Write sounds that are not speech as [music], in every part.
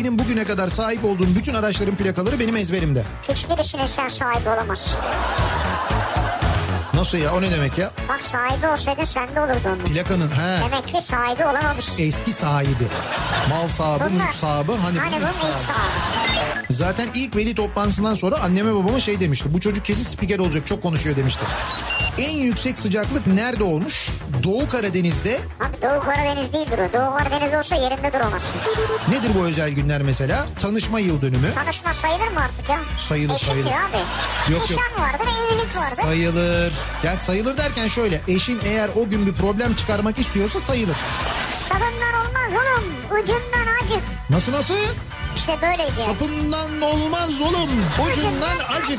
Benim bugüne kadar sahip olduğum bütün araçların plakaları benim ezberimde. Hiçbirisine sen sahibi olamazsın. Nasıl ya o ne demek ya? Bak sahibi olsaydı sende olurdu onun. Plakanın he. Demek ki sahibi olamamışsın. Eski sahibi. Mal sahibi, Bunlar- mülk sahibi. Hani, Hani bu mülk sahibi. sahibi. Zaten ilk veli toplantısından sonra anneme babama şey demişti. Bu çocuk kesin spiker olacak çok konuşuyor demişti. En yüksek sıcaklık nerede olmuş? Doğu Karadeniz'de. Abi Doğu Karadeniz değildir o. Doğu Karadeniz olsa yerinde duramazsın. Nedir bu özel günler mesela? Tanışma yıl dönümü. Tanışma sayılır mı artık ya? Sayılır, Eşittir sayılır. abi. Yok, yok. Nişan vardır, evlilik vardır. Sayılır. Yani sayılır derken şöyle. Eşin eğer o gün bir problem çıkarmak istiyorsa sayılır. Sabından olmaz oğlum. Ucundan acık. Nasıl nasıl? İşte böyleydi. Sapından olmaz oğlum. Ucundan acık.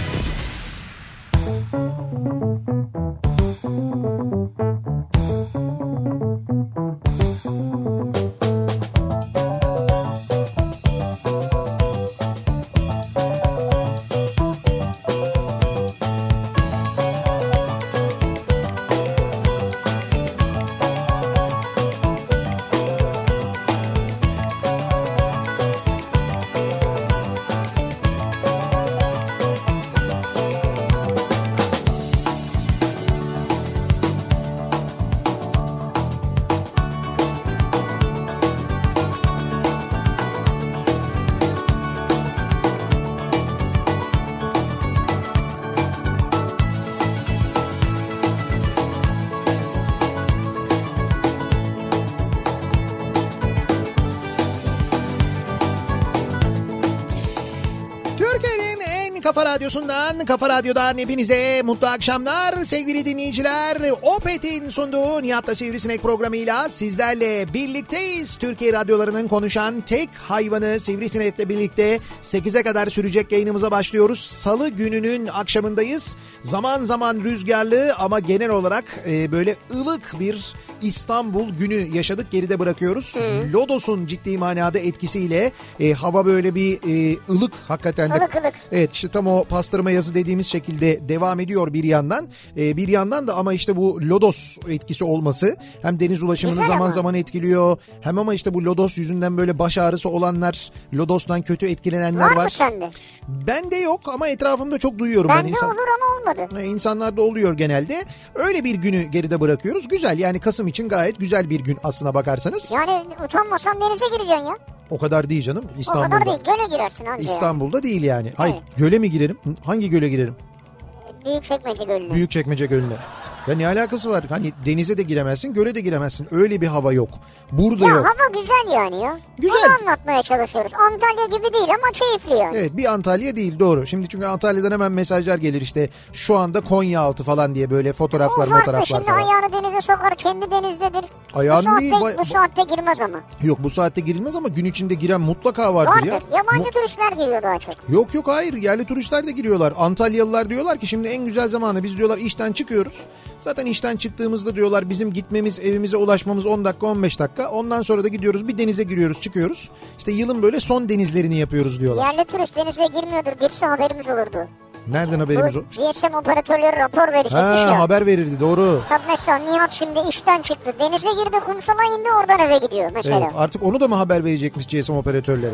Kafa radyosundan, kafa radyodan hepinize mutlu akşamlar sevgili dinleyiciler. Opet'in sunduğu Nihat'la Sivrisinek programıyla sizlerle birlikteyiz. Türkiye radyolarının konuşan tek hayvanı Sivrisinek'le birlikte 8'e kadar sürecek yayınımıza başlıyoruz. Salı gününün akşamındayız. Zaman zaman rüzgarlı ama genel olarak e, böyle ılık bir İstanbul günü yaşadık geride bırakıyoruz. Lodos'un ciddi manada etkisiyle e, hava böyle bir e, ılık hakikaten de. Ilık ılık. Evet işte tam o pastırma yazı dediğimiz şekilde devam ediyor bir yandan. E, bir yandan da ama işte bu lodos etkisi olması hem deniz ulaşımını Güzel zaman ama. zaman etkiliyor. Hem ama işte bu lodos yüzünden böyle baş ağrısı olanlar, lodostan kötü etkilenenler Var var. mı sende? Bende yok ama etrafımda çok duyuyorum. ben Bende insan- olur ama olmadı. e, İnsanlarda oluyor genelde. Öyle bir günü geride bırakıyoruz. Güzel yani Kasım için gayet güzel bir gün aslına bakarsanız. Yani utanmasan denize gireceksin ya. O kadar değil canım O İstanbul'da. kadar değil. Göle girersin anca. İstanbul'da değil yani. Hayır Evet. göle mi girerim? Hangi göle girerim? Büyük çekmece gölüne. Büyükçekmece Gölü'ne. Ya ne alakası var? Hani denize de giremezsin, göle de giremezsin. Öyle bir hava yok. Burada Ya yok. hava güzel yani ya. Güzel. Onu anlatmaya çalışıyoruz. Antalya gibi değil ama keyifli yani. Evet bir Antalya değil doğru. Şimdi çünkü Antalya'dan hemen mesajlar gelir işte şu anda Konyaaltı falan diye böyle fotoğraflar o fotoğraflar şimdi falan. ayağını denize sokar kendi denizdedir. Ayağını bu saatte, değil, bu saatte girmez ama. Yok bu saatte girilmez ama gün içinde giren mutlaka vardır, Vardır. ya. Yabancı Mu- turistler giriyor daha çok. Yok yok hayır yerli turistler de giriyorlar. Antalyalılar diyorlar ki şimdi en güzel zamanı biz diyorlar işten çıkıyoruz. Zaten işten çıktığımızda diyorlar bizim gitmemiz evimize ulaşmamız 10 dakika 15 dakika. Ondan sonra da gidiyoruz bir denize giriyoruz çıkıyoruz. İşte yılın böyle son denizlerini yapıyoruz diyorlar. Yerli turist denize girmiyordur. Girse haberimiz olurdu. Nereden haberimiz o? Bu GSM operatörleri rapor verecekmiş ya. Ha haber verirdi doğru. Tabii mesela Nihat şimdi işten çıktı. Denize girdi kumsala indi oradan eve gidiyor mesela. Evet, artık onu da mı haber verecekmiş GSM operatörleri?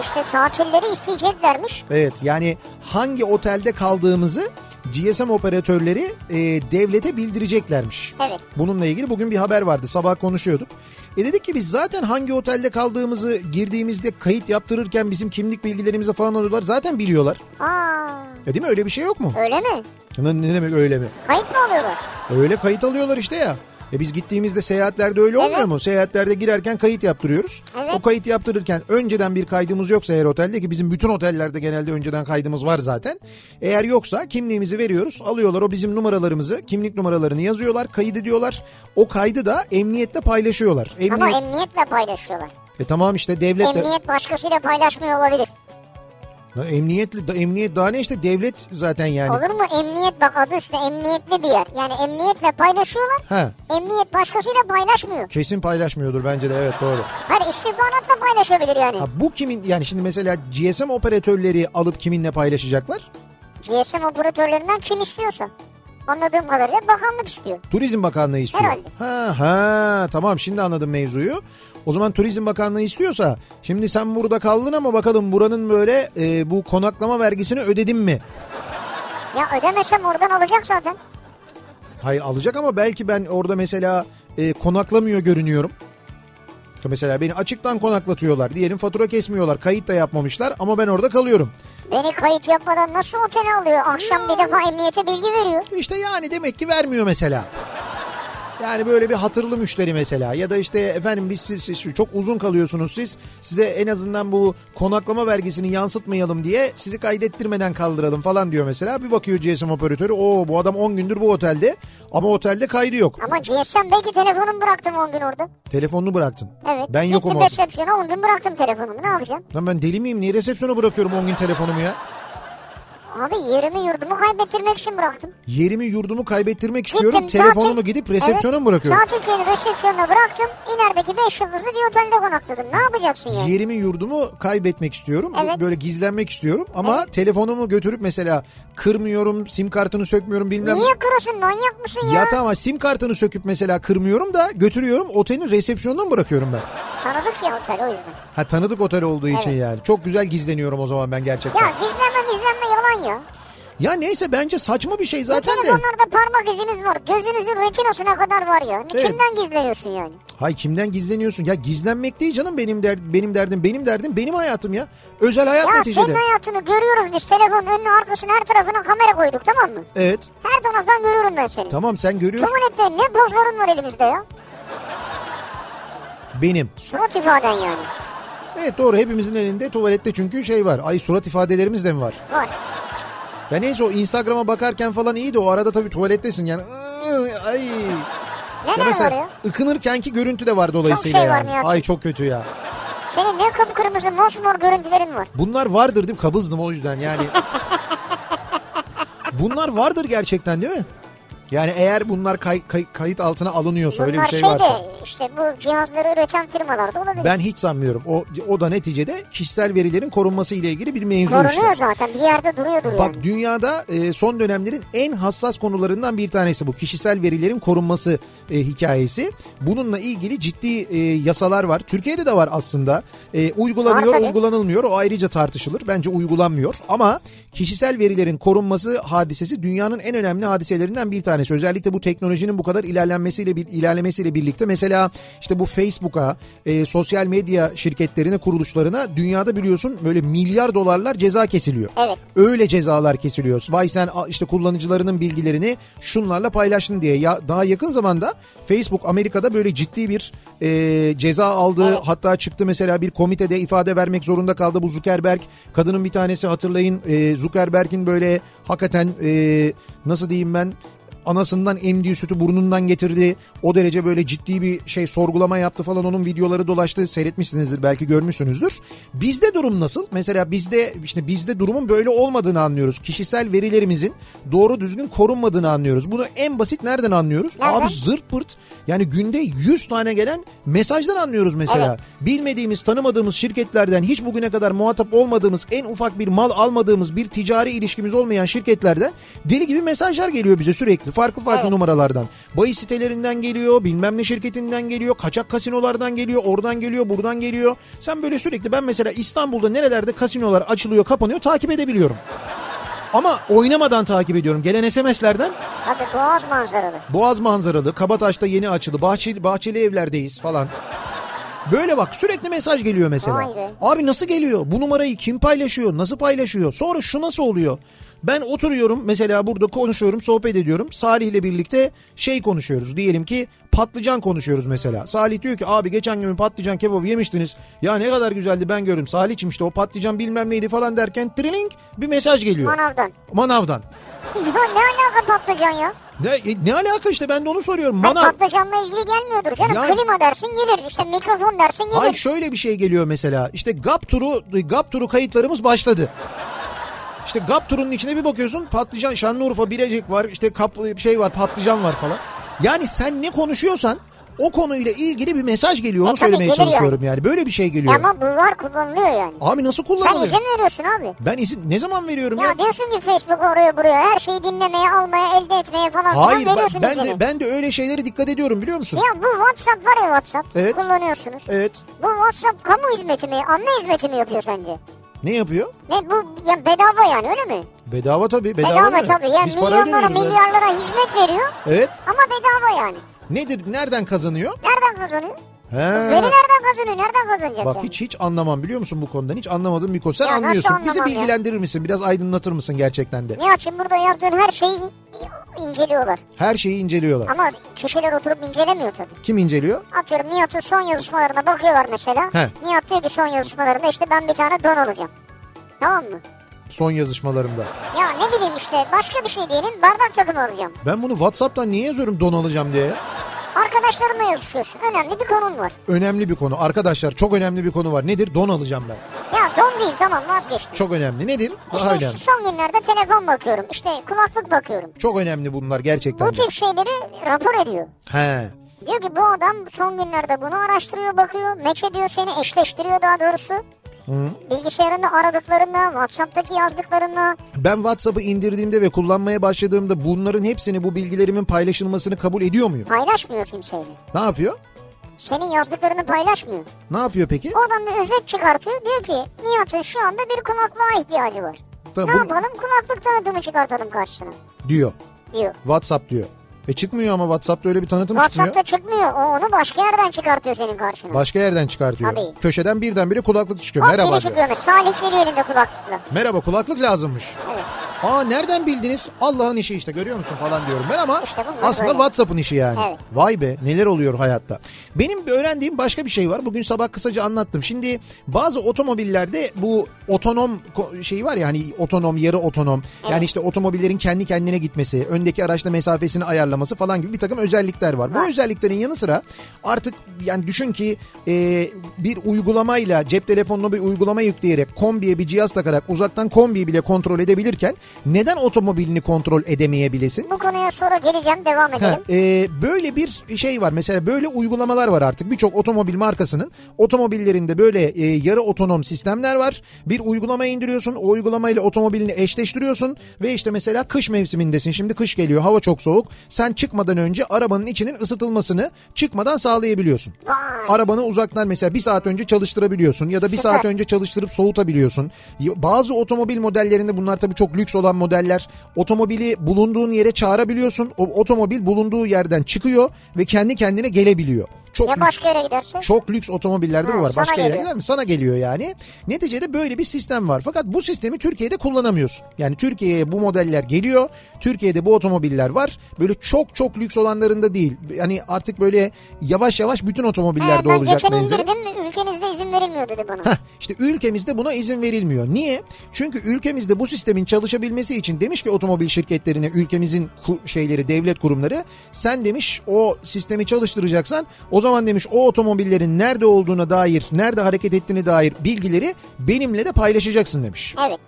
İşte tatilleri isteyeceklermiş. Evet yani hangi otelde kaldığımızı GSM operatörleri e, devlete bildireceklermiş. Evet. Bununla ilgili bugün bir haber vardı sabah konuşuyorduk. E dedik ki biz zaten hangi otelde kaldığımızı girdiğimizde kayıt yaptırırken bizim kimlik bilgilerimizi falan alıyorlar zaten biliyorlar. Aa, E değil mi öyle bir şey yok mu? öyle mi? Ne, ne demek öyle mi? Kayıt mı alıyorlar? Öyle kayıt alıyorlar işte ya. E biz gittiğimizde seyahatlerde öyle olmuyor Evet. mu? Seyahatlerde girerken kayıt yaptırıyoruz. Evet. O kayıt yaptırırken önceden bir kaydımız yoksa eğer otelde ki bizim bütün otellerde genelde önceden kaydımız var zaten. Eğer yoksa kimliğimizi veriyoruz. Alıyorlar o bizim numaralarımızı, kimlik numaralarını yazıyorlar, kaydediyorlar. O kaydı da emniyette paylaşıyorlar. Emniyet, Ama emniyetle paylaşıyorlar. e tamam işte devlet de... Emniyet başkasıyla paylaşmıyor olabilir. Ya Emniyetli, emniyet daha ne işte devlet zaten yani. Olur mu? Emniyet bak adı üstünde emniyetli bir yer. Yani emniyetle paylaşıyorlar. Ha, Emniyet başkasıyla paylaşmıyor. kesin paylaşmıyordur bence de evet doğru. Her istihbaratla paylaşabilir yani. Ha, bu kimin yani şimdi mesela GSM operatörleri alıp kiminle paylaşacaklar? GSM operatörlerinden kim istiyorsa. Anladığım kadarıyla bakanlık istiyor. Turizm Bakanlığı istiyor. Herhalde. Ha ha tamam şimdi anladım mevzuyu. O zaman Turizm Bakanlığı istiyorsa şimdi sen burada kaldın ama bakalım buranın böyle e, bu konaklama vergisini ödedin mi? Ya ödemesem oradan alacak zaten. Hayır alacak ama belki ben orada mesela e, konaklamıyor görünüyorum. Mesela beni açıktan konaklatıyorlar. Diyelim fatura kesmiyorlar. Kayıt da yapmamışlar ama ben orada kalıyorum. Beni kayıt yapmadan nasıl otele alıyor? Akşam bir defa emniyete bilgi veriyor. İşte yani demek ki vermiyor mesela. Yani böyle bir hatırlı müşteri mesela ya da işte efendim biz siz, siz çok uzun kalıyorsunuz siz size en azından bu konaklama vergisini yansıtmayalım diye sizi kaydettirmeden kaldıralım falan diyor mesela. Bir bakıyor GSM operatörü o bu adam 10 gündür bu otelde ama otelde kaydı yok. Ama GSM belki telefonumu bıraktım 10 gün orada. Telefonunu bıraktın. Evet. Ben yokum Gittim orada. resepsiyona 10 gün bıraktım telefonumu. Ne yapacağım? Lan ben deli miyim? Niye resepsiyona bırakıyorum 10 gün telefonumu ya? Abi yerimi yurdumu kaybettirmek için bıraktım. Yerimi yurdumu kaybettirmek istiyorum. Gittim, Telefonumu tatil- gidip resepsiyona Evet, mı bırakıyorum? Tatil köyünü resepsiyonuna bıraktım. İlerideki 5 yıldızlı bir otelde konakladım. Ne yapacaksın yani? Yerimi yurdumu kaybetmek istiyorum. Evet. Böyle gizlenmek istiyorum. Ama telefonumu götürüp mesela kırmıyorum, sim kartını sökmüyorum bilmem. Niye kırasın manyak mısın ya? Ya tamam sim kartını söküp mesela kırmıyorum da götürüyorum otelin resepsiyonuna mı bırakıyorum ben? Tanıdık ya otel o yüzden. Ha tanıdık otel olduğu için Evet. yani. Çok güzel gizleniyorum o zaman ben gerçekten. Ya, gizlenme gizlenme yalan ya. neyse bence saçma bir şey zaten de. telefonlarda parmak iziniz var. Gözünüzün retinasına kadar var ya. Evet. Kimden gizleniyorsun yani? Hay kimden gizleniyorsun? Ya gizlenmek değil canım benim der, benim derdim. Benim derdim benim hayatım ya. Özel hayat Ya neticede. senin hayatını görüyoruz biz. Telefonun önüne arkasına her tarafına kamera koyduk tamam mı? Evet. Her taraftan görüyorum ben seni. Tamam sen görüyorsun. Tuvalette ne pozların var elimizde ya? Benim. Surat ifaden yani. Evet doğru hepimizin elinde tuvalette çünkü şey var. Ay surat ifadelerimiz de mi var? Var. Ya neyse o Instagram'a bakarken falan iyi de o arada tabii tuvalettesin yani. Ay. Ya Neler var mesela ya? ıkınırkenki görüntü de var dolayısıyla şey var yani. Nihat'cığım. Ay çok kötü ya. Senin ne kıpkırmızı mosmor görüntülerin var. Bunlar vardır değil mi? Kabızdım o yüzden yani. [laughs] Bunlar vardır gerçekten değil mi? Yani eğer bunlar kay- kay- kayıt altına alınıyorsa öyle bir Bunlar şey şeyde varsa. işte bu cihazları üreten firmalarda olabilir. Ben hiç sanmıyorum. O o da neticede kişisel verilerin korunması ile ilgili bir mevzu işte. Korunuyor zaten bir yerde duruyordur Bak yani. dünyada e, son dönemlerin en hassas konularından bir tanesi bu. Kişisel verilerin korunması e, hikayesi. Bununla ilgili ciddi e, yasalar var. Türkiye'de de var aslında. E, uygulanıyor, Var tabii. uygulanılmıyor. O ayrıca tartışılır. Bence uygulanmıyor. Ama kişisel verilerin korunması hadisesi dünyanın en önemli hadiselerinden bir tanesi. Özellikle bu teknolojinin bu kadar ilerlenmesiyle ilerlemesiyle birlikte mesela işte bu Facebook'a, e, sosyal medya şirketlerine, kuruluşlarına dünyada biliyorsun böyle milyar dolarlar ceza kesiliyor. Evet. Öyle cezalar kesiliyor. Vay sen işte kullanıcılarının bilgilerini şunlarla paylaştın diye. Ya daha yakın zamanda Facebook Amerika'da böyle ciddi bir e, ceza aldı. Evet. Hatta çıktı mesela bir komitede ifade vermek zorunda kaldı bu Zuckerberg. Kadının bir tanesi hatırlayın e, Zuckerberg'in böyle hakikaten e, nasıl diyeyim ben anasından emdiği sütü burnundan getirdi. O derece böyle ciddi bir şey sorgulama yaptı falan onun videoları dolaştı. Seyretmişsinizdir belki görmüşsünüzdür. Bizde durum nasıl? Mesela bizde işte bizde durumun böyle olmadığını anlıyoruz. Kişisel verilerimizin doğru düzgün korunmadığını anlıyoruz. Bunu en basit nereden anlıyoruz? Nereden? Abi zırt pırt yani günde 100 tane gelen mesajdan anlıyoruz mesela. Evet. Bilmediğimiz, tanımadığımız şirketlerden hiç bugüne kadar muhatap olmadığımız, en ufak bir mal almadığımız, bir ticari ilişkimiz olmayan şirketlerden deli gibi mesajlar geliyor bize sürekli. Farklı farklı Evet. numaralardan. Bahis sitelerinden geliyor, bilmem ne şirketinden geliyor, kaçak kasinolardan geliyor, oradan geliyor, buradan geliyor. Sen böyle sürekli ben mesela İstanbul'da nerelerde kasinolar açılıyor, kapanıyor takip edebiliyorum. Ama oynamadan takip ediyorum. Gelen SMS'lerden Tabii boğaz manzaralı. Boğaz manzaralı, Kabataş'ta yeni açıldı, Bahçeli, Bahçeli evlerdeyiz falan. Böyle bak sürekli mesaj geliyor mesela. Abi nasıl geliyor? Bu numarayı kim paylaşıyor? Nasıl paylaşıyor? Sonra şu nasıl oluyor? Ben oturuyorum mesela burada konuşuyorum, sohbet ediyorum. Salih ile birlikte şey konuşuyoruz. Diyelim ki patlıcan konuşuyoruz mesela. Salih diyor ki abi geçen gün patlıcan kebabı yemiştiniz. Ya ne kadar güzeldi ben gördüm. Salih'cim işte o patlıcan bilmem neydi falan derken triling bir mesaj geliyor. Manavdan. Manavdan. [laughs] Ya ne alaka patlıcan ya? Ne, e, ne alaka işte ben de onu soruyorum. Hayır, Manav. patlıcanla ilgili gelmiyordur canım. Yani- Klima dersin gelir. İşte mikrofon dersin gelir. Hayır şöyle bir şey geliyor mesela. İşte GAP turu GAP turu kayıtlarımız başladı. İşte GAP turunun içine bir bakıyorsun patlıcan Şanlıurfa Bilecik var işte kap şey var patlıcan var falan. Yani sen ne konuşuyorsan o konuyla ilgili bir mesaj geliyor onu E söylemeye çalışıyorum yani. Böyle bir şey geliyor. Ama bu var kullanılıyor yani. Abi nasıl Sen kullanılıyor? izin veriyorsun abi. Ben izin ne zaman veriyorum ya? Ya diyorsun ki Facebook oraya buraya her şeyi dinlemeye, almaya, elde etmeye falan Hayır filan ben, ben izini. de ben de öyle şeylere dikkat ediyorum biliyor musun? Ya bu WhatsApp var ya WhatsApp. Evet. Kullanıyorsunuz. Evet. Bu WhatsApp kamu hizmeti mi, anne hizmeti mi yapıyor sence? Ne yapıyor? Ne bu ya bedava yani öyle mi? Bedava tabii. Bedava, Bedava, tabii. Yani Biz milyonlara, milyarlara hizmet veriyor Evet. ama bedava yani. Nedir? Nereden kazanıyor? Nereden kazanıyor? He. Veri nereden kazanıyor? Nereden kazanacak Bak yani? hiç hiç anlamam biliyor musun bu konudan? Hiç anlamadığım bir konu. Sen Ya anlıyorsun. Bizi anlamam ya? bilgilendirir misin? Biraz aydınlatır mısın gerçekten de? Nihat'cığım burada yazdığın her şeyi inceliyorlar. Her şeyi inceliyorlar. Ama kişiler oturup incelemiyor tabii. Kim inceliyor? Atıyorum Nihat'ın son yazışmalarına bakıyorlar mesela. He. Nihat diyor ki son yazışmalarında işte ben bir tane don alacağım. Tamam mı? Son yazışmalarımda. Ya ne bileyim işte başka bir şey diyelim bardak takımı alacağım. Ben bunu Whatsapp'tan niye yazıyorum don alacağım diye? Arkadaşlarınla yazışıyorsun. Önemli bir konun var. Önemli bir konu. Arkadaşlar çok önemli bir konu var. Nedir? Don alacağım ben. Ya don değil tamam vazgeçtim. Çok önemli. Nedir? Daha İşte önemli. son günlerde telefon bakıyorum. İşte kulaklık bakıyorum. Çok önemli bunlar gerçekten. Bu de. tip şeyleri rapor ediyor. He. Diyor ki bu adam son günlerde bunu araştırıyor bakıyor. Meç ediyor seni eşleştiriyor daha doğrusu. Bilgisayarında aradıklarınla, Whatsapp'taki yazdıklarınla. Ben WhatsApp'ı indirdiğimde ve kullanmaya başladığımda bunların hepsini bu bilgilerimin paylaşılmasını kabul ediyor muyum? Paylaşmıyor kimseyle. Ne yapıyor? Senin yazdıklarını paylaşmıyor. Ne yapıyor peki? Oradan bir özet çıkartıyor. Diyor ki Nihat'ın şu anda bir kulaklığa ihtiyacı var. Tabii ne bu- yapalım kulaklık tanıtımı çıkartalım karşısına Diyor. diyor. WhatsApp diyor. E çıkmıyor ama WhatsApp'ta öyle bir tanıtım WhatsApp'ta çıkmıyor. çıkmıyor. O onu başka yerden çıkartıyor senin karşına. Başka yerden çıkartıyor. Tabii. Köşeden birdenbire kulaklık çıkıyor. Hop Merhaba biri çıkıyormuş. Salih geliyor elinde kulaklıkla. Merhaba kulaklık lazımmış. Evet. Aa nereden bildiniz? Allah'ın işi işte görüyor musun falan diyorum ben ama İşte aslında böyle. WhatsApp'ın işi yani. Evet. Vay be neler oluyor hayatta. Benim öğrendiğim başka bir şey var. Bugün sabah kısaca anlattım. Şimdi bazı otomobillerde bu otonom şeyi var ya hani otonom yarı otonom. Yani işte otomobillerin kendi kendine gitmesi, öndeki araçla mesafesini ayarlaması falan gibi bir takım özellikler var. Bu özelliklerin yanı sıra artık yani düşün ki e, bir uygulamayla cep telefonuna bir uygulama yükleyerek kombiye bir cihaz takarak uzaktan kombiyi bile kontrol edebilirken neden otomobilini kontrol edemeyebilesin? Bu konuya sonra geleceğim devam Ha, edelim. e, böyle bir şey var mesela böyle uygulamalar var artık birçok otomobil markasının otomobillerinde böyle e, yarı otonom sistemler var bir uygulama indiriyorsun o uygulamayla otomobilini eşleştiriyorsun ve işte mesela kış mevsimindesin şimdi kış geliyor hava çok soğuk sen çıkmadan önce arabanın içinin ısıtılmasını çıkmadan sağlayabiliyorsun. Arabanı uzaktan mesela bir saat önce çalıştırabiliyorsun ya da bir saat önce çalıştırıp soğutabiliyorsun. Bazı otomobil modellerinde bunlar tabii çok lüks olan modeller. Otomobili bulunduğun yere çağırabiliyorsun. O otomobil bulunduğu yerden çıkıyor ve kendi kendine gelebiliyor. Çok Ya lüks- başka yere gidersin? çok lüks otomobillerde Ha, bu var. Başka yere geliyor. gider mi? Sana geliyor yani. Neticede böyle bir sistem var. Fakat bu sistemi Türkiye'de kullanamıyorsun. Yani Türkiye'ye bu modeller geliyor. Türkiye'de bu otomobiller var. Böyle çok çok lüks olanlarında değil. Yani artık böyle yavaş yavaş bütün otomobillerde ben olacak geçen benzeri. indirdim ülkenizde izin verilmiyor dedi bana. Heh, işte ülkemizde buna izin verilmiyor. Niye? Çünkü ülkemizde bu sistemin çalışabilmesi için demiş ki otomobil şirketlerine ülkemizin şeyleri devlet kurumları sen demiş o sistemi çalıştıracaksan o zaman demiş o otomobillerin nerede olduğuna dair nerede hareket ettiğine dair bilgileri benimle de paylaşacaksın demiş. Evet.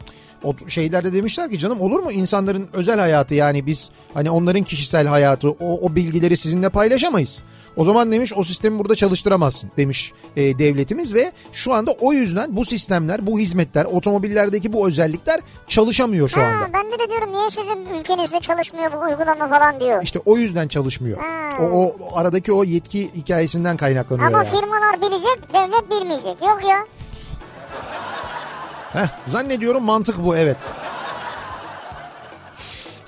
O şeylerde demişler ki canım olur mu insanların özel hayatı yani biz hani onların kişisel hayatı o, o bilgileri sizinle paylaşamayız. O zaman demiş o sistemi burada çalıştıramazsın demiş e, devletimiz ve şu anda o yüzden bu sistemler bu hizmetler otomobillerdeki bu özellikler çalışamıyor şu Ha, anda. ben de diyorum niye sizin ülkenizde çalışmıyor bu uygulama falan diyor. İşte o yüzden çalışmıyor. Ha. O, o aradaki o yetki hikayesinden kaynaklanıyor Ama yani. firmalar bilecek devlet bilmeyecek. Yok ya. Heh, zannediyorum mantık bu evet.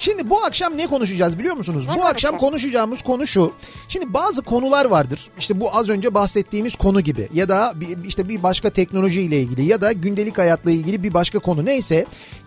Şimdi bu akşam ne konuşacağız biliyor musunuz? Ne bu akşam konuşacağımız konu şu. Şimdi bazı konular vardır. İşte bu az önce bahsettiğimiz konu gibi ya da işte bir başka teknoloji ile ilgili ya da gündelik hayatla ilgili bir başka konu neyse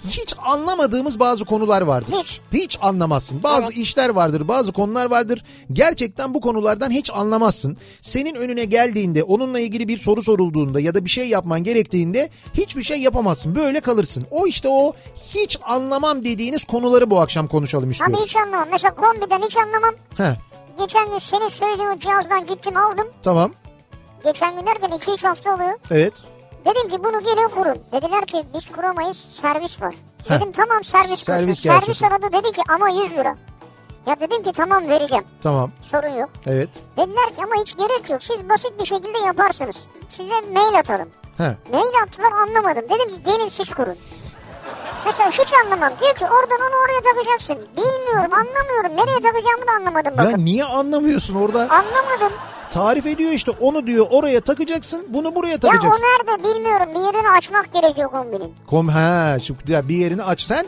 hiç anlamadığımız bazı konular vardır. Hiç. Hiç anlamazsın. Bazı işler vardır, bazı konular vardır. Gerçekten bu konulardan hiç anlamazsın. Senin önüne geldiğinde, onunla ilgili bir soru sorulduğunda ya da bir şey yapman gerektiğinde hiçbir şey yapamazsın. Böyle kalırsın. O işte o hiç anlamam dediğiniz konuları bu akşam akşam konuşalım Abi istiyoruz. hiç anlamam. Mesela kombiden hiç anlamam. He, Geçen gün senin söylediğin o cihazdan gittim aldım. tamam. Geçen gün derken 2-3 hafta oluyor. Evet. Dedim ki bunu gene kurun. Dediler ki biz kuramayız servis var. Heh. Dedim tamam servis Servis gelsin. Servis aradı dedi ki ama 100 lira. Ya dedim ki tamam vereceğim. Tamam. Sorun yok. Evet. Dediler ki ama hiç gerek yok. Siz basit bir şekilde yaparsınız. Size mail atalım. He. Mail attılar anlamadım. Dedim ki gelin siz kurun. Mesela hiç anlamam. Diyor ki oradan onu oraya takacaksın. Bilmiyorum anlamıyorum. Nereye takacağımı da anlamadım Ya bakın. niye anlamıyorsun orada? Anlamadım. Tarif ediyor işte onu diyor oraya takacaksın bunu buraya Ya o takacaksın. nerede bilmiyorum. Bir yerini açmak gerekiyor kombinin. Kom şu ya bir yerini aç sen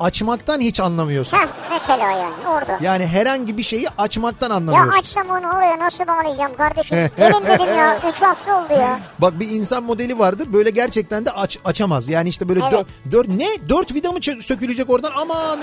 açmaktan hiç anlamıyorsun. Heh mesela yani orada. Yani herhangi bir şeyi açmaktan Ya anlamıyorsun. açsam onu oraya nasıl bağlayacağım kardeşim? [laughs] Gelin dedim ya. 3 hafta oldu ya. [laughs] Bak bir insan modeli vardır böyle gerçekten de aç açamaz. Yani işte böyle Evet. dö- dört ne dört vida mı sökülecek oradan aman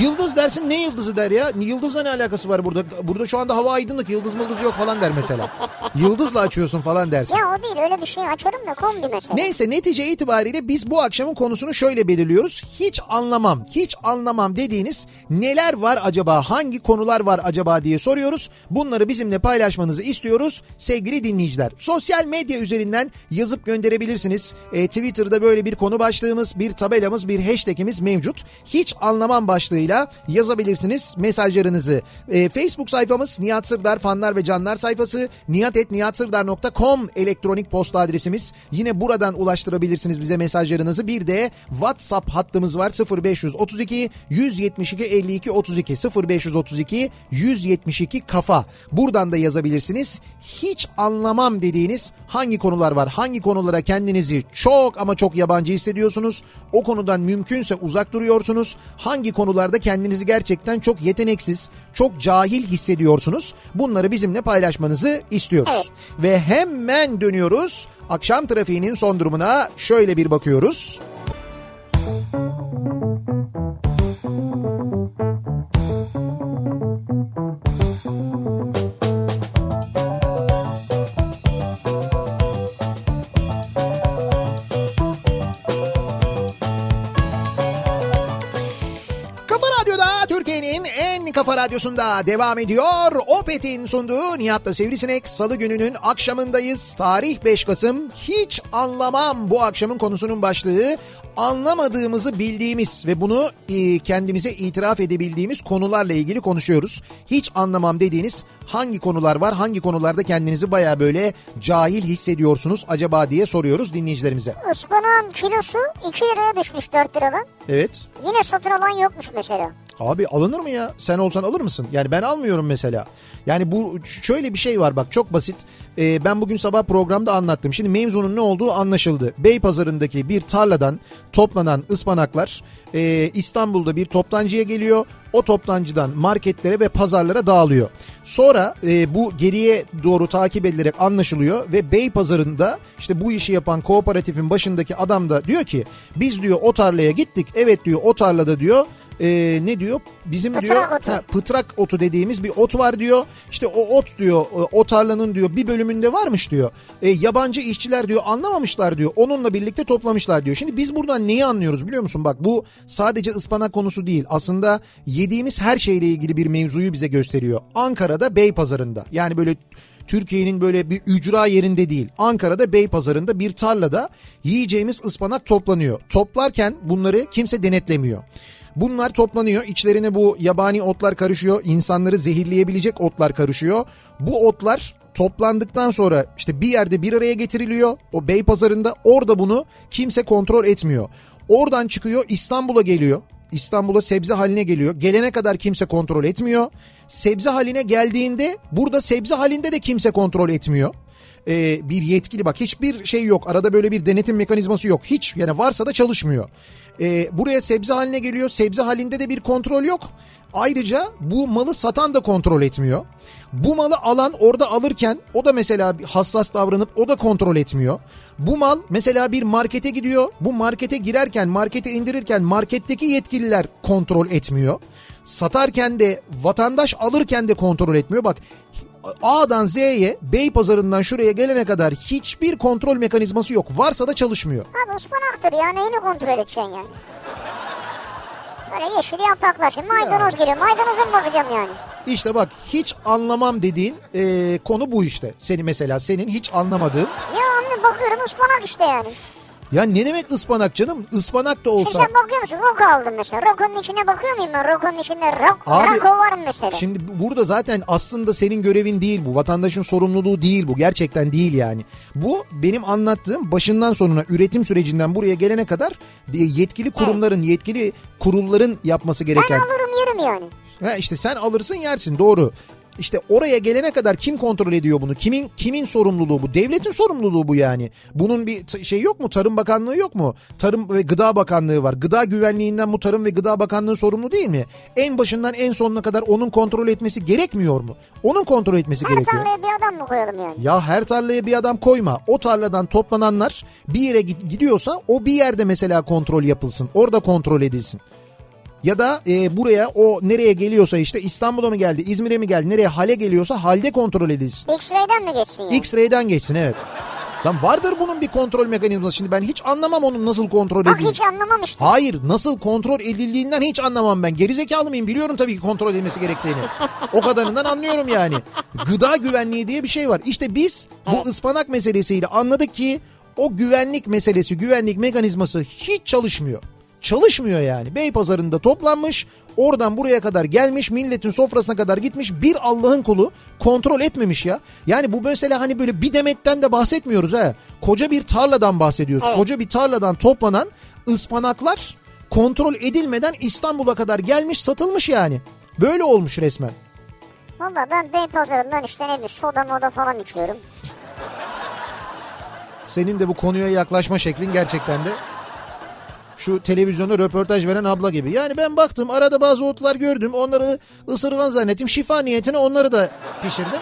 Yıldız dersin ne yıldızı der ya? Yıldızla ne alakası var burada? Burada şu anda hava aydınlık yıldız mıldız yok falan der mesela. [laughs] Yıldızla açıyorsun falan dersin. Ya o değil öyle bir şey açarım da kombi mesela. Neyse netice itibariyle biz bu akşamın konusunu şöyle belirliyoruz. Hiç anlamam, hiç anlamam dediğiniz neler var acaba, hangi konular var acaba diye soruyoruz. Bunları bizimle paylaşmanızı istiyoruz sevgili dinleyiciler. Sosyal medya üzerinden yazıp gönderebilirsiniz. E, Twitter'da böyle bir konu başlığımız, bir tabelamız, bir hashtagimiz mevcut. Hiç anlamam başlığıyla yazabilirsiniz mesajlarınızı. E, Facebook sayfamız Nihat Sırdar fanlar ve canlar sayfası nihatetnihatsırdar.com elektronik posta adresimiz. Yine buradan ulaştırabilirsiniz bize mesajlarınızı. Bir de WhatsApp hattımız var 0532 172 52 32 0532 172 kafa. Buradan da yazabilirsiniz. Hiç anlamam dediğiniz hangi konular var? Hangi konulara kendinizi çok ama çok yabancı hissediyorsunuz? O konudan mümkünse uzak duruyorsunuz. Hangi konularda kendinizi gerçekten çok yeteneksiz, çok cahil hissediyorsunuz? Bunları bizimle paylaşmanızı istiyoruz. Ve hemen dönüyoruz. Akşam trafiğinin son durumuna şöyle bir bakıyoruz. Kafa kafa radyosunda devam ediyor. Opet'in sunduğu Nihat'la Sivrisinek Salı gününün akşamındayız. Tarih 5 Kasım. Hiç anlamam bu akşamın konusunun başlığı. Anlamadığımızı bildiğimiz ve bunu e, kendimize itiraf edebildiğimiz konularla ilgili konuşuyoruz. Hiç anlamam dediğiniz hangi konular var? Hangi konularda kendinizi baya böyle cahil hissediyorsunuz acaba diye soruyoruz dinleyicilerimize. Ispanağın kilosu 2 liraya düşmüş 4 liradan. Evet. Yine satın alan yokmuş mesela. Abi alınır mı ya? Sen olsan alır mısın? Yani ben almıyorum mesela. Yani bu şöyle bir şey var bak çok basit. Ee, ben bugün sabah programda anlattım. Şimdi mevzunun ne olduğu anlaşıldı. Beypazarı'ndaki bir tarladan toplanan ıspanaklar e, İstanbul'da bir toptancıya geliyor. O toptancıdan marketlere ve pazarlara dağılıyor. Sonra e, bu geriye doğru takip edilerek anlaşılıyor ve Beypazarı'nda işte bu işi yapan kooperatifin başındaki adam da diyor ki biz diyor o tarlaya gittik. Evet diyor o tarlada diyor e, ne diyor? Bizim Pıtrak diyor otu. ha, pıtrak otu dediğimiz bir ot var diyor. İşte o ot diyor o- tarlanın diyor bir bölümünde varmış diyor. E, yabancı işçiler diyor anlamamışlar diyor. Onunla birlikte toplamışlar diyor. Şimdi biz buradan neyi anlıyoruz biliyor musun? Bak bu sadece ıspanak konusu değil. Aslında yediğimiz her şeyle ilgili bir mevzuyu bize gösteriyor. Ankara'da Beypazarı'nda yani böyle Türkiye'nin böyle bir ücra yerinde değil. Ankara'da Beypazarı'nda bir tarlada yiyeceğimiz ıspanak toplanıyor. Toplarken bunları kimse denetlemiyor. Bunlar toplanıyor. içlerine bu yabani otlar karışıyor. insanları zehirleyebilecek otlar karışıyor. Bu otlar toplandıktan sonra işte bir yerde bir araya getiriliyor. O Beypazarı'nda orada bunu kimse kontrol etmiyor. Oradan çıkıyor İstanbul'a geliyor. İstanbul'a sebze haline geliyor. Gelene kadar kimse kontrol etmiyor. Sebze haline geldiğinde burada sebze halinde de kimse kontrol etmiyor. Ee, bir yetkili bak hiçbir şey yok. Arada böyle bir denetim mekanizması yok. Hiç yani varsa da çalışmıyor. Ee, buraya sebze haline geliyor. Sebze halinde de bir kontrol yok. Ayrıca bu malı satan da kontrol etmiyor. Bu malı alan orada alırken o da mesela hassas davranıp o da kontrol etmiyor. Bu mal mesela bir markete gidiyor. Bu markete girerken, markete indirirken marketteki yetkililer kontrol etmiyor. Satarken de vatandaş alırken de kontrol etmiyor. Bak A'dan Z'ye Beypazarı'ndan şuraya gelene kadar hiçbir kontrol mekanizması yok. Varsa da çalışmıyor. Abi ıspanaktır ya neyini kontrol edeceksin yani? Böyle yeşil yapraklar. Şimdi maydanoz geliyor. Maydanoza mı bakacağım yani? İşte bak hiç anlamam dediğin e, konu bu işte. Seni mesela senin hiç anlamadığın. Ya anne bakıyorum ıspanak işte yani. Ya ne demek ıspanak canım? Ispanak da olsa. Şimdi sen bakıyor musun? Roko aldım mesela. Rokonun içine bakıyor muyum ben? Rokonun içinde ro Abi, roko var mı mesela? Şimdi bu- burada zaten aslında senin görevin değil bu. Vatandaşın sorumluluğu değil bu. Gerçekten değil yani. Bu benim anlattığım başından sonuna üretim sürecinden buraya gelene kadar e, yetkili kurumların, yetkili kurulların yapması ben gereken. alırım yerim yani. Ha işte sen alırsın yersin doğru. İşte oraya gelene kadar kim kontrol ediyor bunu? Kimin kimin sorumluluğu bu? Devletin sorumluluğu bu yani. Bunun bir şey yok mu? Tarım Bakanlığı yok mu? Tarım ve Gıda Bakanlığı var. Gıda güvenliğinden bu Tarım ve Gıda Bakanlığı sorumlu değil mi? En başından en sonuna kadar onun kontrol etmesi gerekmiyor mu? Onun kontrol etmesi Her gerekiyor. tarlaya bir adam mı koyalım yani? Ya her tarlaya bir adam koyma. O tarladan toplananlar bir yere gid- gidiyorsa o bir yerde mesela kontrol yapılsın. Orada kontrol edilsin. Ya da e, buraya o nereye geliyorsa işte İstanbul'a mı geldi, İzmir'e mi geldi, nereye hale geliyorsa halde kontrol edilsin. X-ray'den mi geçsin yani? X-ray'den geçsin evet. Lan vardır bunun bir kontrol mekanizması. Şimdi ben hiç anlamam onun nasıl kontrol Bak edildiğini. hiç anlamam işte. Hayır nasıl kontrol edildiğinden hiç anlamam ben. Gerizekalı mıyım biliyorum tabii ki kontrol edilmesi gerektiğini. O kadarından anlıyorum yani. Gıda güvenliği diye bir şey var. İşte biz bu ıspanak meselesiyle anladık ki o güvenlik meselesi, güvenlik mekanizması hiç çalışmıyor. Çalışmıyor yani. Beypazarı'nda toplanmış, oradan buraya kadar gelmiş, milletin sofrasına kadar gitmiş bir Allah'ın kulu kontrol etmemiş ya. Yani bu mesela hani böyle bir demetten de bahsetmiyoruz ha. Koca bir tarladan bahsediyoruz. Evet. Koca bir tarladan toplanan ıspanaklar kontrol edilmeden İstanbul'a kadar gelmiş satılmış yani. Böyle olmuş resmen. Valla ben Beypazarı'ndan işte ne bileyim soda moda falan içiyorum. Senin de bu konuya yaklaşma şeklin gerçekten de şu televizyonda röportaj veren abla gibi. Yani ben baktım arada bazı otlar gördüm. Onları ısırgan zannettim. Şifa niyetine onları da pişirdim.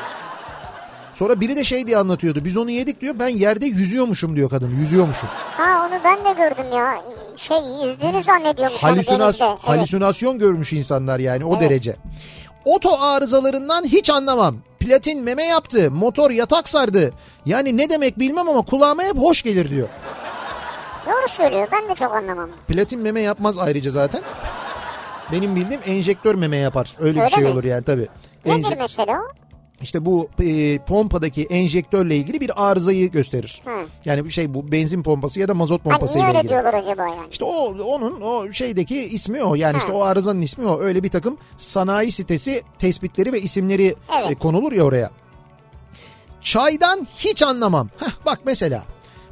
Sonra biri de şey diye anlatıyordu. Biz onu yedik diyor. Ben yerde yüzüyormuşum diyor kadın. Yüzüyormuşum. Ha onu ben de gördüm ya. Şey yüzdüğünü zannediyormuş Halüsinas. Evet. halüsinasyon görmüş insanlar yani o derece. Oto arızalarından hiç anlamam. Platin meme yaptı, motor yatak sardı. Yani ne demek bilmem ama kulağıma hep hoş gelir diyor. Doğru söylüyor ben de çok anlamam. Platin meme yapmaz ayrıca zaten. Benim bildiğim enjektör meme yapar. Öyle, bir Öyle şey mi? olur yani tabii. Nedir Enje- mesela o? işte bu e, pompadaki enjektörle ilgili bir arızayı gösterir. Hı. Yani bir şey bu benzin pompası ya da mazot pompası niye ile öyle ilgili. diyorlar acaba yani? İşte o onun o şeydeki ismi o. Yani Ha. işte o arızanın ismi o. Öyle bir takım sanayi sitesi tespitleri ve isimleri Evet. e, konulur ya oraya. Çaydan hiç anlamam. Heh, bak mesela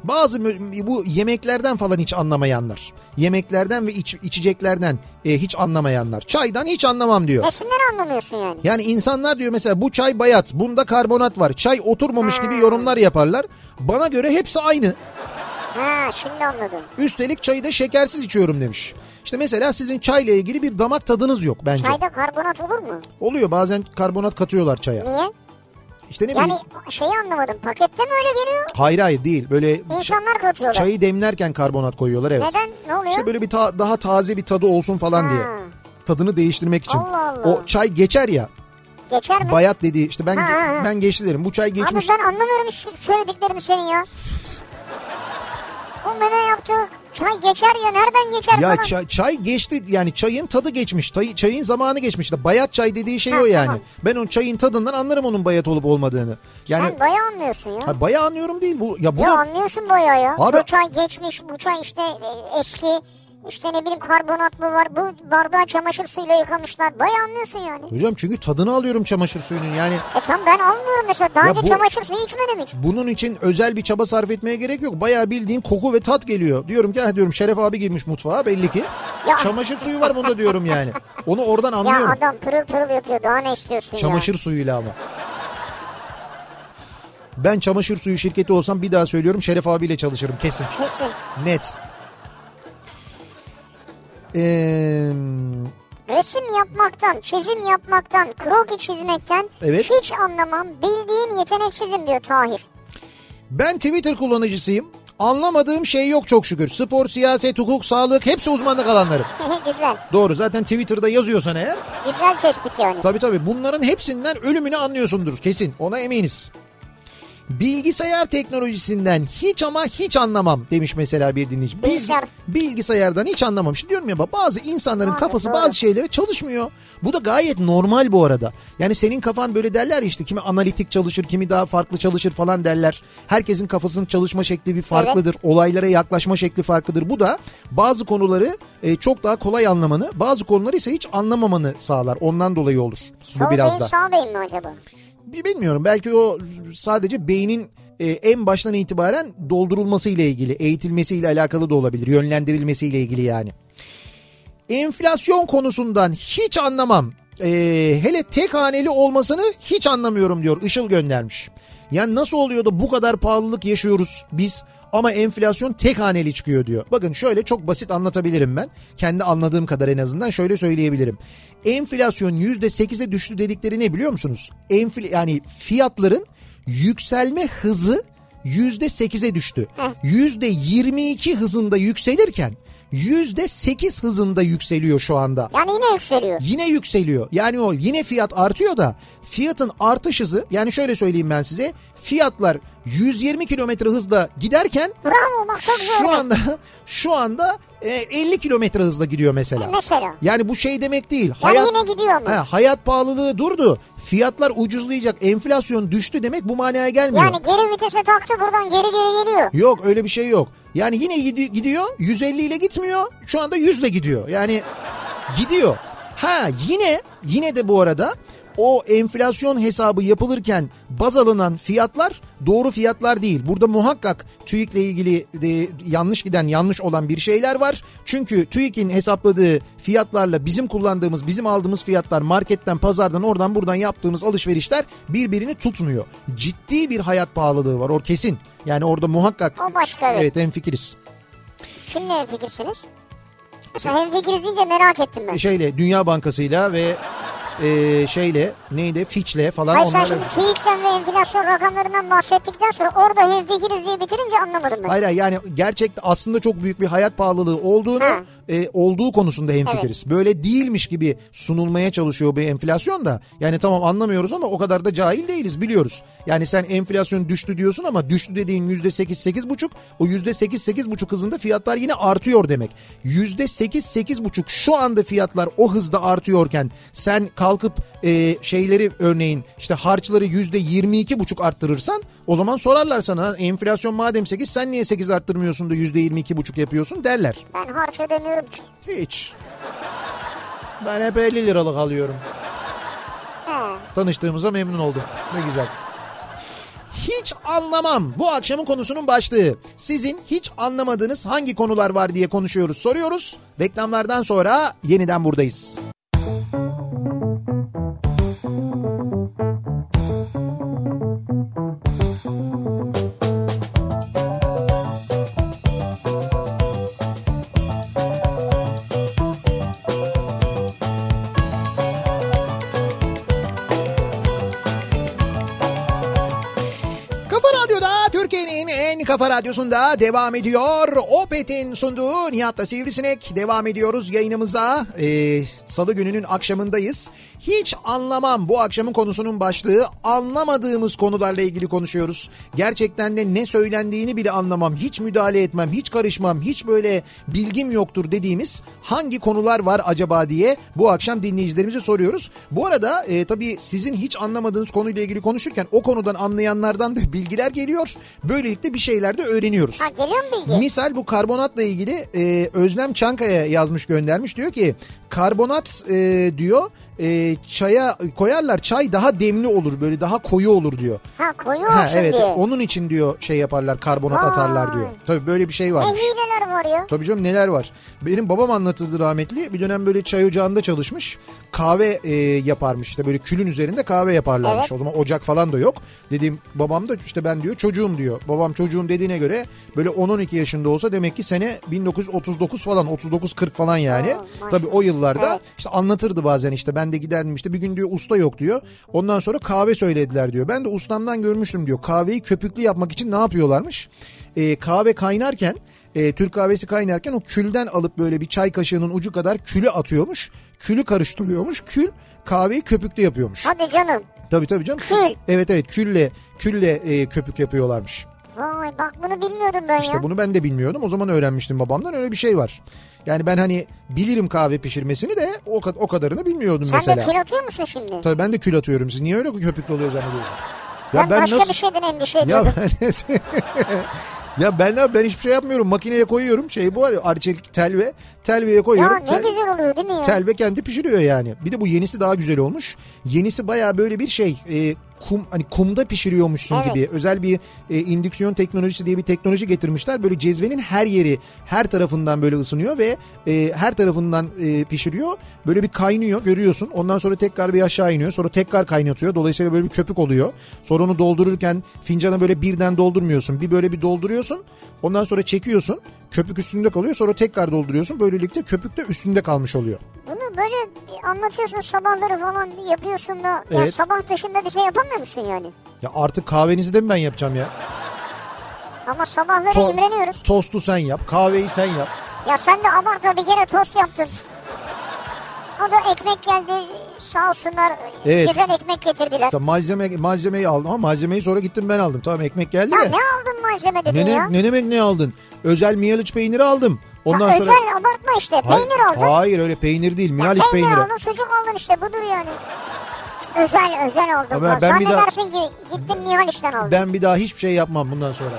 bazı bu yemeklerden falan hiç anlamayanlar. Yemeklerden ve iç, içeceklerden e, hiç anlamayanlar. Çaydan hiç anlamam diyor. Nesinden anlamıyorsun yani? Yani insanlar diyor mesela bu çay bayat, bunda karbonat var. Çay oturmamış gibi yorumlar yaparlar. Bana göre hepsi aynı. Ha şimdi anladım. Üstelik çayı da şekersiz içiyorum demiş. İşte mesela sizin çayla ilgili bir damak tadınız yok bence. Çayda karbonat olur mu? Oluyor bazen karbonat katıyorlar çaya. Niye? İşte ne Yani bileyim. şeyi anlamadım. Pakette mi öyle geliyor? Hayır hayır değil. Böyle İnsanlar katıyorlar. çayı demlerken karbonat koyuyorlar evet. Neden? Ne oluyor? İşte böyle bir ta- daha taze bir tadı olsun falan diye. Ha. Tadını değiştirmek için. Allah Allah. O çay geçer ya. Geçer mi? Bayat dediği işte ben Ha, ha, ha. ben geçti derim. Bu çay geçmiş. Abi ben anlamıyorum söylediklerini senin ya. O meme yaptığı çay geçer ya nereden geçer Ya falan. çay, çay geçti yani çayın tadı geçmiş. Çay, çayın zamanı geçmiş. Bayat çay dediği şey Ha, o yani. tamam. Ben o çayın tadından anlarım onun bayat olup olmadığını. Yani Sen bayağı anlıyorsun ya. ha, bayağı anlıyorum değil bu. Ya bu Ya da- anlıyorsun bayağı ya. Abi- Bu çay geçmiş, bu çay işte e, eski, işte ne bileyim karbonat mı var, bu bardağı çamaşır suyuyla yıkamışlar. Bayağı anlıyorsun yani. Hocam çünkü tadını alıyorum çamaşır suyunun yani. E tamam ben almıyorum mesela. Daha Ya önce bu- çamaşır suyu içmedim hiç. Bunun için özel bir çaba sarf etmeye gerek yok. Bayağı bildiğin koku ve tat geliyor. Diyorum ki ha diyorum Şeref abi girmiş mutfağa belli ki. Ya- Çamaşır suyu var bunda diyorum yani. Onu oradan Ya anlıyorum. adam pırıl pırıl yapıyor. Daha ne istiyorsun Çamaşır suyuyla ama. Ben çamaşır suyu şirketi olsam bir daha söylüyorum Şeref abiyle çalışırım kesin. ya? Kesin. Net. Ee, Resim yapmaktan, çizim yapmaktan, kroki çizmekten Evet. hiç anlamam. Bildiğin yeteneksizim diyor Tahir. ben Twitter kullanıcısıyım. Anlamadığım şey yok çok şükür. Spor, siyaset, hukuk, sağlık hepsi uzmanlık alanlarım. [laughs] Güzel. Doğru zaten Twitter'da yazıyorsan eğer Güzel tespit yani. Tabii tabii bunların hepsinden ölümünü anlıyorsundur kesin ona eminiz. Bilgisayar teknolojisinden hiç ama hiç anlamam demiş mesela bir dinleyici. Bil- Bilgisayar. bilgisayardan hiç anlamam. Şimdi diyorum ya bazı insanların Abi, kafası doğru. bazı şeylere çalışmıyor. Bu da gayet normal bu arada. Yani senin kafan böyle derler işte kimi analitik çalışır, kimi daha farklı çalışır falan derler. Herkesin kafasının çalışma şekli bir farklıdır. Olaylara yaklaşma şekli farklıdır. Bu da bazı konuları e, çok daha kolay anlamanı, bazı konuları ise hiç anlamamanı sağlar. Ondan dolayı olur. Bu Sol biraz beyin da. sağ beyin mi acaba? Bilmiyorum belki o sadece beynin e, en baştan itibaren doldurulması ile ilgili, eğitilmesiyle alakalı da olabilir, yönlendirilmesiyle ilgili yani. Enflasyon konusundan hiç anlamam. E, hele tek haneli olmasını hiç anlamıyorum diyor Işıl göndermiş. Yani nasıl oluyor da bu kadar pahalılık yaşıyoruz biz ama enflasyon tek haneli çıkıyor diyor. Bakın şöyle çok basit anlatabilirim ben. Kendi anladığım kadar en azından şöyle söyleyebilirim. Enflasyon %8'e düştü dedikleri ne biliyor musunuz? Enfl yani fiyatların yükselme hızı %8'e düştü. %22 hızında yükselirken %8 hızında yükseliyor şu anda. Yani yine yükseliyor. Yine yükseliyor. Yani o yine fiyat artıyor da fiyatın artış hızı yani şöyle söyleyeyim ben size. Fiyatlar 120 kilometre hızla giderken Bravo bak çok güzel. şu anda şu anda e, 50 kilometre hızla gidiyor mesela. Mesela. Yani bu şey demek değil. Yani yine gidiyor mu? He, hayat pahalılığı durdu. Fiyatlar ucuzlayacak. Enflasyon düştü demek bu manaya gelmiyor. Yani geri vitese taktı buradan geri geri geliyor. Yok öyle bir şey yok. Yani yine gidi- gidiyor 150 ile gitmiyor. Şu anda 100 ile gidiyor. Yani gidiyor. Ha yine yine de bu arada o enflasyon hesabı yapılırken baz alınan fiyatlar doğru fiyatlar değil. Burada muhakkak TÜİK'le ilgili de yanlış giden yanlış olan bir şeyler var. Çünkü TÜİK'in hesapladığı fiyatlarla bizim kullandığımız bizim aldığımız fiyatlar marketten pazardan oradan buradan yaptığımız alışverişler birbirini tutmuyor. Ciddi bir hayat pahalılığı var o kesin. Yani orada muhakkak O başka evet. evet hemfikiriz. Kimle hemfikirsiniz? Mesela hemfikiriz deyince merak ettim ben. Şeyle Dünya Bankası'yla ve e, şeyle neydi Fitch'le falan Hayır sen şimdi TÜİK'ten ve enflasyon rakamlarından bahsettikten sonra orada hemfikiriz diye bitirince anlamadım ben. Hayır yani gerçekten aslında çok büyük bir hayat pahalılığı olduğunu Ha. e, olduğu konusunda hemfikiriz. Böyle değilmiş gibi sunulmaya çalışıyor bu enflasyon da. Yani tamam anlamıyoruz ama o kadar da cahil değiliz biliyoruz. Yani sen enflasyon düştü diyorsun ama düştü dediğin yüzde sekiz sekiz buçuk o yüzde sekiz sekiz buçuk hızında fiyatlar yine artıyor demek. Yüzde sekiz sekiz buçuk şu anda fiyatlar o hızda artıyorken sen kalkıp e, şeyleri örneğin işte harçları yüzde yirmi iki buçuk arttırırsan o zaman sorarlar sana enflasyon madem 8 sen niye 8 arttırmıyorsun da yüzde yirmi iki buçuk yapıyorsun derler. Ben harç ödemiyorum ki. Hiç. Ben hep 50 liralık alıyorum. He. Tanıştığımıza memnun oldum. Ne güzel. Hiç anlamam. Bu akşamın konusunun başlığı. Sizin hiç anlamadığınız hangi konular var diye konuşuyoruz, soruyoruz. Reklamlardan sonra yeniden buradayız. Kafa radyosunda devam ediyor. Opet'in sunduğu Nihat'la Sivrisinek devam ediyoruz yayınımıza. Ee, Salı gününün akşamındayız. Hiç anlamam bu akşamın konusunun başlığı anlamadığımız konularla ilgili konuşuyoruz. Gerçekten de ne söylendiğini bile anlamam, hiç müdahale etmem, hiç karışmam, hiç böyle bilgim yoktur dediğimiz hangi konular var acaba diye bu akşam dinleyicilerimize soruyoruz. Bu arada e, tabii sizin hiç anlamadığınız konuyla ilgili konuşurken o konudan anlayanlardan da bilgiler geliyor. Böylelikle bir şeyler de öğreniyoruz. Ha geliyor mu bilgi? Misal bu karbonatla ilgili e, Özlem Çankaya yazmış göndermiş. Diyor ki karbonat e, diyor e, çaya koyarlar çay daha demli olur böyle daha koyu olur diyor. Ha koyu olsun Ha, evet diye. onun için diyor şey yaparlar karbonat Vay. atarlar diyor. Tabii böyle bir şey Ne varmış. hileler var ya. Tabii canım neler var. Benim babam anlatırdı rahmetli. Bir dönem böyle çay ocağında çalışmış. Kahve e, yaparmış işte böyle külün üzerinde kahve yaparlarmış. Evet. O zaman ocak falan da yok. Dediğim babam da işte ben diyor çocuğum diyor. Babam çocuğum dediğine göre böyle 10-12 yaşında olsa demek ki sene 1939 falan 39-40 falan yani. Tabii o yıllarda Evet. işte anlatırdı bazen işte ben de giderdim işte bir gün diyor usta yok diyor. Ondan sonra kahve söylediler diyor. Ben de ustamdan görmüştüm diyor. Kahveyi köpüklü yapmak için ne yapıyorlarmış? Ee, kahve kaynarken e, Türk kahvesi kaynarken o külden alıp böyle bir çay kaşığının ucu kadar külü atıyormuş. Külü karıştırıyormuş. Kül kahveyi köpüklü yapıyormuş. Hadi canım. Tabii tabii canım. Kül. Evet evet külle külle e, köpük yapıyorlarmış. Vay bak bunu bilmiyordum ben İşte ya. bunu ben de bilmiyordum. O zaman öğrenmiştim babamdan. Öyle bir şey var. Yani ben hani bilirim kahve pişirmesini de o, o kadarını bilmiyordum Sen mesela. de kül atıyor musun şimdi? Tabii ben de kül atıyorum. Siz niye öyle köpüklü oluyor zannediyorsunuz? ben, başka bir şeyden endişe Ya ediyordum. ben, [laughs] ya ben ben hiçbir şey yapmıyorum. Makineye koyuyorum. Şey bu var ya arçelik telve. Telveye Ya, koyuyorum. ne Tel- güzel oluyor değil mi ya? Telve kendi pişiriyor yani. Bir de bu yenisi daha güzel olmuş. Yenisi baya böyle bir şey e, kum hani kumda pişiriyormuşsun Evet. gibi. Özel bir e, indüksiyon teknolojisi diye bir teknoloji getirmişler. Böyle cezvenin her yeri her tarafından böyle ısınıyor ve e, her tarafından e, pişiriyor. Böyle bir kaynıyor görüyorsun. Ondan sonra tekrar bir aşağı iniyor. Sonra tekrar kaynatıyor. Dolayısıyla böyle bir köpük oluyor. Sonra onu doldururken fincana böyle birden doldurmuyorsun. Bir böyle bir dolduruyorsun. Ondan sonra çekiyorsun. Köpük üstünde kalıyor. Sonra tekrar dolduruyorsun. Böylelikle köpük de üstünde kalmış oluyor. Bunu böyle anlatıyorsun sabahları falan yapıyorsun da ya Evet. sabah dışında bir şey yapamıyor musun yani? Ya artık kahvenizi de mi ben yapacağım ya? Ama sabahları To- imreniyoruz. Tostu sen yap, kahveyi sen yap. Ya sen de abartma bir kere tost yaptın. O da ekmek geldi sağ olsunlar Evet. güzel ekmek getirdiler. İşte malzeme malzemeyi aldım ama malzemeyi sonra gittim ben aldım. Tamam ekmek geldi Ya de. ne aldın malzeme dedin Ne, ya? ne, ne demek ne aldın? Özel Miyaliç peyniri aldım. Ondan ya sonra Özel abartma işte Hayır, peynir aldın. Hayır öyle peynir değil. Ya Miyaliç peynir peyniri. aldın sucuk aldın işte budur yani. Özel özel. Ama Ben, ben bir daha- Zannedersin ki gittin Mihalis'ten aldın. Ben bir daha hiçbir şey yapmam bundan sonra.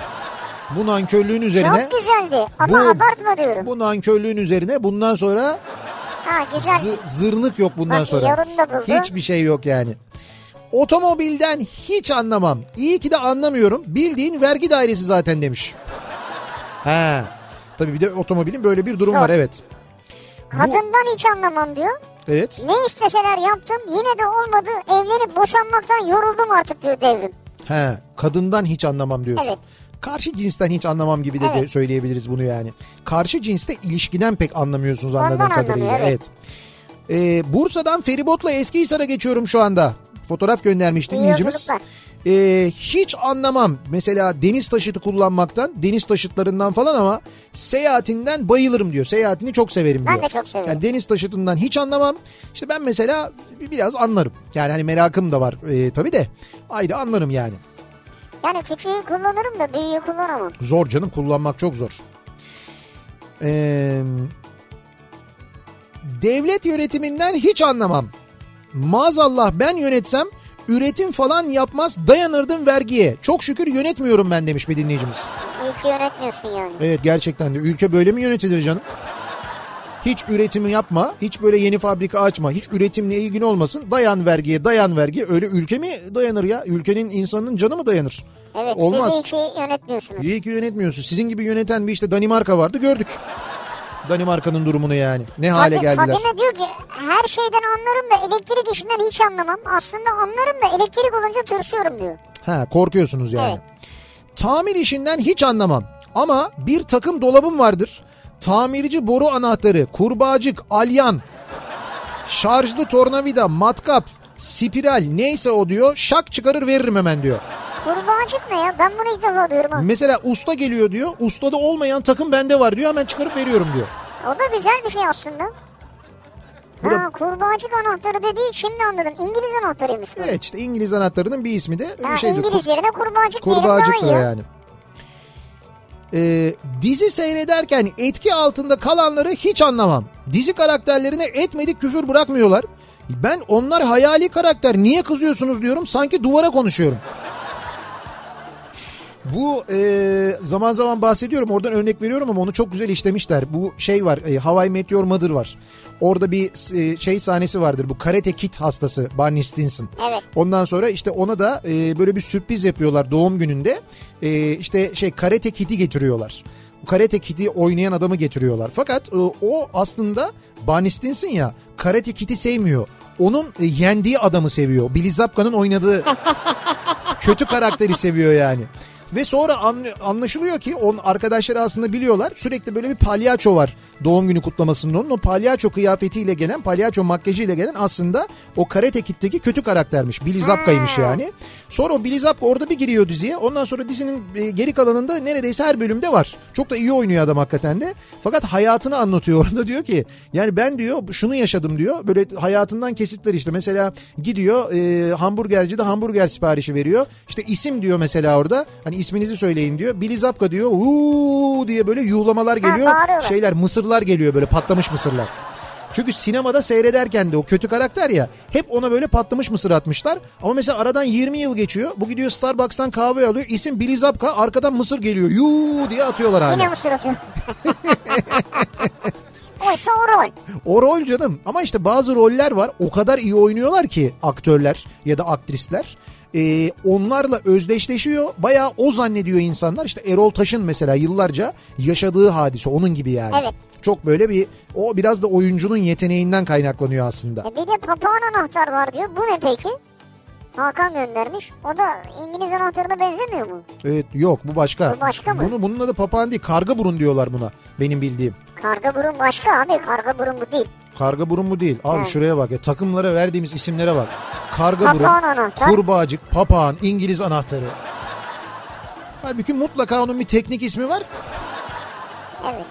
Bu nankörlüğün üzerine Çok güzeldi ama bu- abartma diyorum. bu nankörlüğün üzerine bundan sonra Ha güzel. zı- zırnık yok bundan Bak, sonra. Hiçbir şey yok yani. Otomobilden hiç anlamam. İyi ki de anlamıyorum. Bildiğin vergi dairesi zaten demiş. Ha. Tabii bir de otomobilin böyle bir durum Zor. var evet. Kadından hiç anlamam diyor. Evet. Ne isteseler yaptım yine de olmadı evlenip boşanmaktan yoruldum artık diyor devrim. He, kadından hiç anlamam diyorsun. Evet. Karşı cinsten hiç anlamam gibi de, de Evet. söyleyebiliriz bunu yani. Karşı cinste ilişkiden pek anlamıyorsunuz anladığım Ondan kadarıyla. anlamıyor, Evet. Ee, Bursa'dan feribotla Eskihisar'a geçiyorum şu anda. Fotoğraf göndermiş dinleyicimiz. Ee, hiç anlamam mesela deniz taşıtı kullanmaktan, deniz taşıtlarından falan ama seyahatinden bayılırım diyor. Seyahatini çok severim Ben diyor. de çok severim. Yani deniz taşıtından hiç anlamam. İşte ben mesela biraz anlarım. Yani hani merakım da var ee, tabii de ayrı anlarım yani. Yani küçüğü kullanırım da büyüğü kullanamam. Zor canım kullanmak çok zor. Ee, devlet yönetiminden hiç anlamam. Maazallah ben yönetsem üretim falan yapmaz dayanırdım vergiye. Çok şükür yönetmiyorum ben demiş bir dinleyicimiz. İyi ki yönetmiyorsun yani. Evet gerçekten de ülke böyle mi yönetilir canım? Hiç üretimi yapma, hiç böyle yeni fabrika açma, hiç üretimle ilgin olmasın. Dayan vergiye, dayan vergiye. Öyle ülke mi dayanır ya? Ülkenin insanın canı mı dayanır? Evet Olmaz. siz iyi ki yönetmiyorsunuz. İyi ki yönetmiyorsun. Sizin gibi yöneten bir işte Danimarka vardı gördük. Danimarka'nın durumunu yani. Ne hale Fadime- geldiler. Fadime diyor ki her şeyden anlarım da elektrik işinden hiç anlamam. Aslında anlarım da elektrik olunca tırsıyorum diyor. Ha korkuyorsunuz yani. Evet. Tamir işinden hiç anlamam. Ama bir takım dolabım vardır. Tamirci boru anahtarı, kurbağacık, alyan, şarjlı tornavida, matkap, spiral neyse o diyor. Şak çıkarır veririm hemen diyor. Kurbağacık ne ya? Ben bunu ilk defa ha. Mesela usta geliyor diyor. Ustada olmayan takım bende var diyor. Hemen çıkarıp veriyorum diyor. O da güzel bir şey aslında. Bu ha, da- kurbağacık anahtarı dediği şimdi anladım. İngiliz anahtarıymış bu. Evet işte İngiliz anahtarının bir ismi de öyle Ha, şeydir. İngiliz yerine kurbağacık diyelim Kurbağacık daha iyi. yani. Ee, dizi seyrederken etki altında kalanları hiç anlamam. Dizi karakterlerine etmedik küfür bırakmıyorlar. Ben onlar hayali karakter niye kızıyorsunuz diyorum sanki duvara konuşuyorum. Bu e, zaman zaman bahsediyorum oradan örnek veriyorum ama onu çok güzel işlemişler. Bu şey var e, Hawaii Meteor Mother var. Orada bir e, şey sahnesi vardır bu Karate Kid hastası Barney Stinson. Evet. Ondan sonra işte ona da e, böyle bir sürpriz yapıyorlar doğum gününde. E, işte şey Karate Kid'i getiriyorlar. Karate Kid'i oynayan adamı getiriyorlar. Fakat e, o aslında Barney Stinson ya Karate Kid'i sevmiyor. Onun e, yendiği adamı seviyor. Billy Zabka'nın oynadığı [laughs] kötü karakteri seviyor yani. Ve sonra an- anlaşılıyor ki onun arkadaşları aslında biliyorlar. Sürekli böyle bir palyaço var doğum günü kutlamasında onun. O palyaço kıyafetiyle gelen, palyaço makyajıyla gelen aslında o Karate Kid'deki kötü karaktermiş. Billy Zabka'ymış yani. Sonra o Billy Zabka orada bir giriyor diziye. Ondan sonra dizinin e, geri kalanında neredeyse her bölümde var. Çok da iyi oynuyor adam hakikaten de. Fakat hayatını anlatıyor [laughs] orada diyor ki yani ben diyor şunu yaşadım diyor. Böyle hayatından kesitler işte mesela gidiyor e, hamburgercide hamburger siparişi veriyor. İşte isim diyor mesela orada. Hani isminizi söyleyin diyor. Billy Zabka diyor. Uuu diye böyle yuğlamalar geliyor. bağırıyorlar. Şeyler mısırlar geliyor böyle patlamış mısırlar. Çünkü sinemada seyrederken de o kötü karakter ya hep ona böyle patlamış mısır atmışlar. Ama mesela aradan 20 yıl geçiyor. Bu gidiyor Starbucks'tan kahve alıyor. İsim Billy Zabka arkadan mısır geliyor. Yuu diye atıyorlar hala. Yine mısır atıyor. [laughs] Oysa o rol. O rol canım ama işte bazı roller var o kadar iyi oynuyorlar ki aktörler ya da aktrisler. Ee, onlarla özdeşleşiyor bayağı o zannediyor insanlar işte Erol Taş'ın mesela yıllarca yaşadığı hadise onun gibi yani. Evet. Çok böyle bir o biraz da oyuncunun yeteneğinden kaynaklanıyor aslında. E bir de papağan anahtar var diyor. Bu ne peki? Hakan göndermiş. O da İngiliz anahtarına benzemiyor mu? Evet yok bu başka. Bu başka mı? Bunu, bunun adı papağan değil karga burun diyorlar buna benim bildiğim. Karga burun başka abi. Karga burun bu değil. Karga burun mu değil? Abi Ha. şuraya bak ya takımlara verdiğimiz isimlere bak. Karga Papağan burun, anahtar. kurbağacık, papağan, İngiliz anahtarı. Halbuki mutlaka onun bir teknik ismi var. Evet.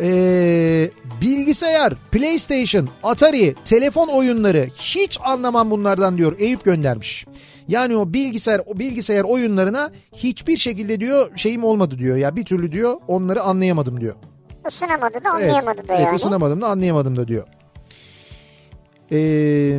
Ee, bilgisayar, PlayStation, Atari, telefon oyunları hiç anlamam bunlardan diyor Eyüp göndermiş. Yani o bilgisayar o bilgisayar oyunlarına hiçbir şekilde diyor şeyim olmadı diyor ya bir türlü diyor onları anlayamadım diyor. Isınamadı da anlayamadı da evet, yani. ısınamadım da anlayamadım da diyor. Ee,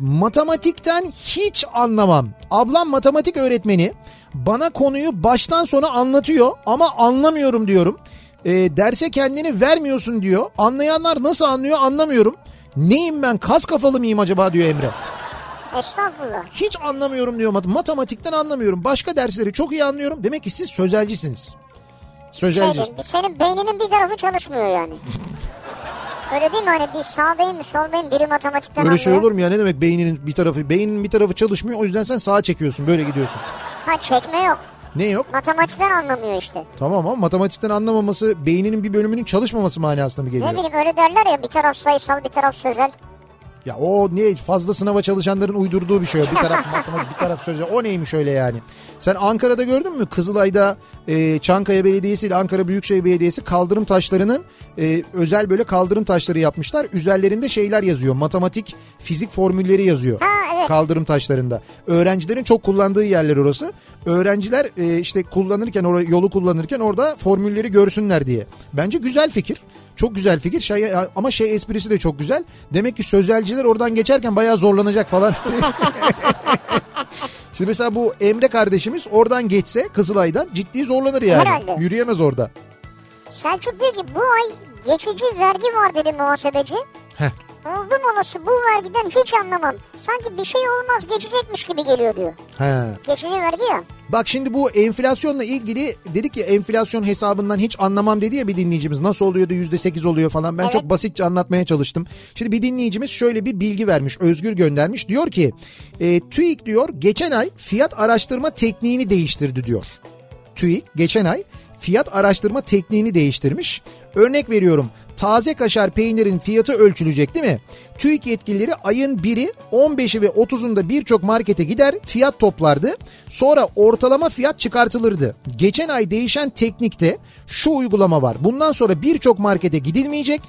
matematikten hiç anlamam. Ablam matematik öğretmeni bana konuyu baştan sona anlatıyor ama anlamıyorum diyorum. Ee, derse kendini vermiyorsun diyor. Anlayanlar nasıl anlıyor anlamıyorum. Neyim ben kas kafalı mıyım acaba diyor Emre. Estağfurullah. Hiç anlamıyorum diyor mat- matematikten anlamıyorum. Başka dersleri çok iyi anlıyorum. Demek ki siz sözelcisiniz. Sözelci. Şeyde, senin beyninin bir tarafı çalışmıyor yani. [laughs] Öyle değil mi hani bir sağ beyin mi sol beyin biri matematikten Öyle şey olur mu ya ne demek beyninin bir tarafı beyninin bir tarafı çalışmıyor o yüzden sen sağa çekiyorsun böyle gidiyorsun. Ha çekme yok. Ne yok? Matematikten anlamıyor işte. Tamam ama matematikten anlamaması beyninin bir bölümünün çalışmaması manasına mı geliyor? Ne bileyim öyle derler ya bir taraf sayısal bir taraf sözel. Ya o ne fazla sınava çalışanların uydurduğu bir şey. Bir taraf [laughs] matematik bir taraf sözel o neymiş öyle yani. Sen Ankara'da gördün mü Kızılay'da e, Çankaya Belediyesi ile Ankara Büyükşehir Belediyesi kaldırım taşlarının e, özel böyle kaldırım taşları yapmışlar. Üzerlerinde şeyler yazıyor matematik fizik formülleri yazıyor. Ha, evet. Kaldırım taşlarında. Öğrencilerin çok kullandığı yerler orası. Öğrenciler e, işte kullanırken yolu kullanırken orada formülleri görsünler diye. Bence güzel fikir. Çok güzel fikir şey, ama şey esprisi de çok güzel. Demek ki sözelciler oradan geçerken bayağı zorlanacak falan. [laughs] Şimdi mesela bu Emre kardeşimiz oradan geçse Kızılay'dan ciddi zorlanır yani. Herhalde. Yürüyemez orada. Selçuk diyor ki bu ay geçici vergi var dedi muhasebeci. Heh. Oldum olası bu vergiden hiç anlamam. Sanki bir şey olmaz geçecekmiş gibi geliyor diyor. He. Geçici vergi ya. Bak şimdi bu enflasyonla ilgili dedik ya enflasyon hesabından hiç anlamam dedi ya bir dinleyicimiz. Nasıl oluyor da yüzde sekiz oluyor falan. Ben Evet. çok basitçe anlatmaya çalıştım. Şimdi bir dinleyicimiz şöyle bir bilgi vermiş. Özgür göndermiş. Diyor ki e, TÜİK diyor geçen ay fiyat araştırma tekniğini değiştirdi diyor. TÜİK geçen ay fiyat araştırma tekniğini değiştirmiş. Örnek veriyorum taze kaşar peynirin fiyatı ölçülecek değil mi? TÜİK yetkilileri ayın 1'i 15'i ve 30'unda birçok markete gider fiyat toplardı. Sonra ortalama fiyat çıkartılırdı. Geçen ay değişen teknikte şu uygulama var. Bundan sonra birçok markete gidilmeyecek.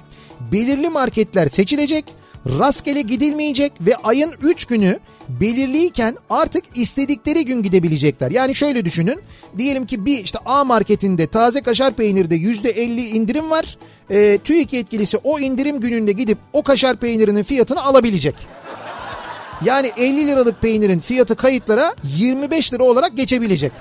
Belirli marketler seçilecek rastgele gidilmeyecek ve ayın 3 günü belirliyken artık istedikleri gün gidebilecekler. Yani şöyle düşünün diyelim ki bir işte A marketinde taze kaşar peynirde %50 indirim var. E, TÜİK yetkilisi o indirim gününde gidip o kaşar peynirinin fiyatını alabilecek. Yani 50 liralık peynirin fiyatı kayıtlara 25 lira olarak geçebilecek.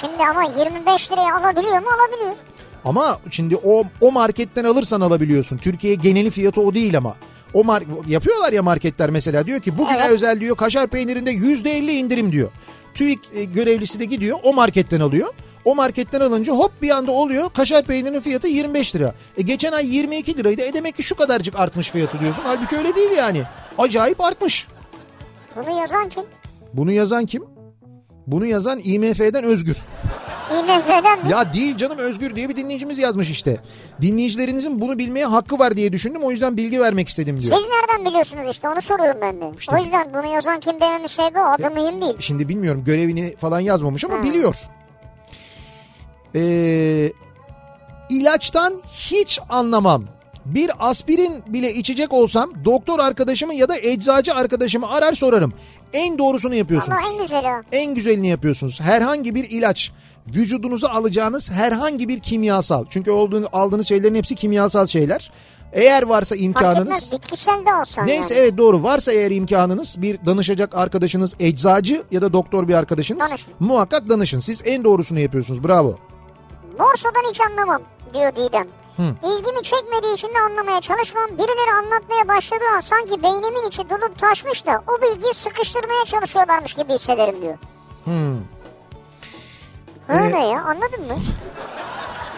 Şimdi ama 25 liraya alabiliyor mu? Alabiliyor. Ama şimdi o o marketten alırsan alabiliyorsun. Türkiye geneli fiyatı o değil ama. O mar yapıyorlar ya marketler mesela diyor ki bugüne Evet. özel diyor kaşar peynirinde yüzde elli indirim diyor. TÜİK e, görevlisi de gidiyor o marketten alıyor. O marketten alınca hop bir anda oluyor kaşar peynirinin fiyatı 25 lira. E geçen ay 22 liraydı. E demek ki şu kadarcık artmış fiyatı diyorsun. Halbuki öyle değil yani. Acayip artmış. Bunu yazan kim? Bunu yazan kim? Bunu yazan IMF'den Özgür. IMF'den mi? Ya değil canım Özgür diye bir dinleyicimiz yazmış işte. Dinleyicilerinizin bunu bilmeye hakkı var diye düşündüm o yüzden bilgi vermek istedim diyor. Siz nereden biliyorsunuz işte onu soruyorum ben de. İşte- O yüzden bunu yazan kim dememin sebebi o adı mühim değil. Şimdi bilmiyorum görevini falan yazmamış ama biliyor. Ee, ilaçtan hiç anlamam. Bir aspirin bile içecek olsam doktor arkadaşımı ya da eczacı arkadaşımı arar sorarım. En doğrusunu yapıyorsunuz. Ama en güzeli o. En güzelini yapıyorsunuz. Herhangi bir ilaç, vücudunuza alacağınız herhangi bir kimyasal. Çünkü olduğunu, aldığınız şeylerin hepsi kimyasal şeyler. Eğer varsa imkanınız... etmez bitkisel de olsan Neyse yani. evet doğru varsa eğer imkanınız bir danışacak arkadaşınız eczacı ya da doktor bir arkadaşınız Danışın. muhakkak danışın. Siz en doğrusunu yapıyorsunuz bravo. Borsadan hiç anlamam diyor Didem. İlgimi çekmediği için de anlamaya çalışmam. Birileri anlatmaya başladığı an sanki beynimin içi dolup taşmış da o bilgiyi sıkıştırmaya çalışıyorlarmış gibi hissederim diyor. Hı Ee, ne ya anladın mı?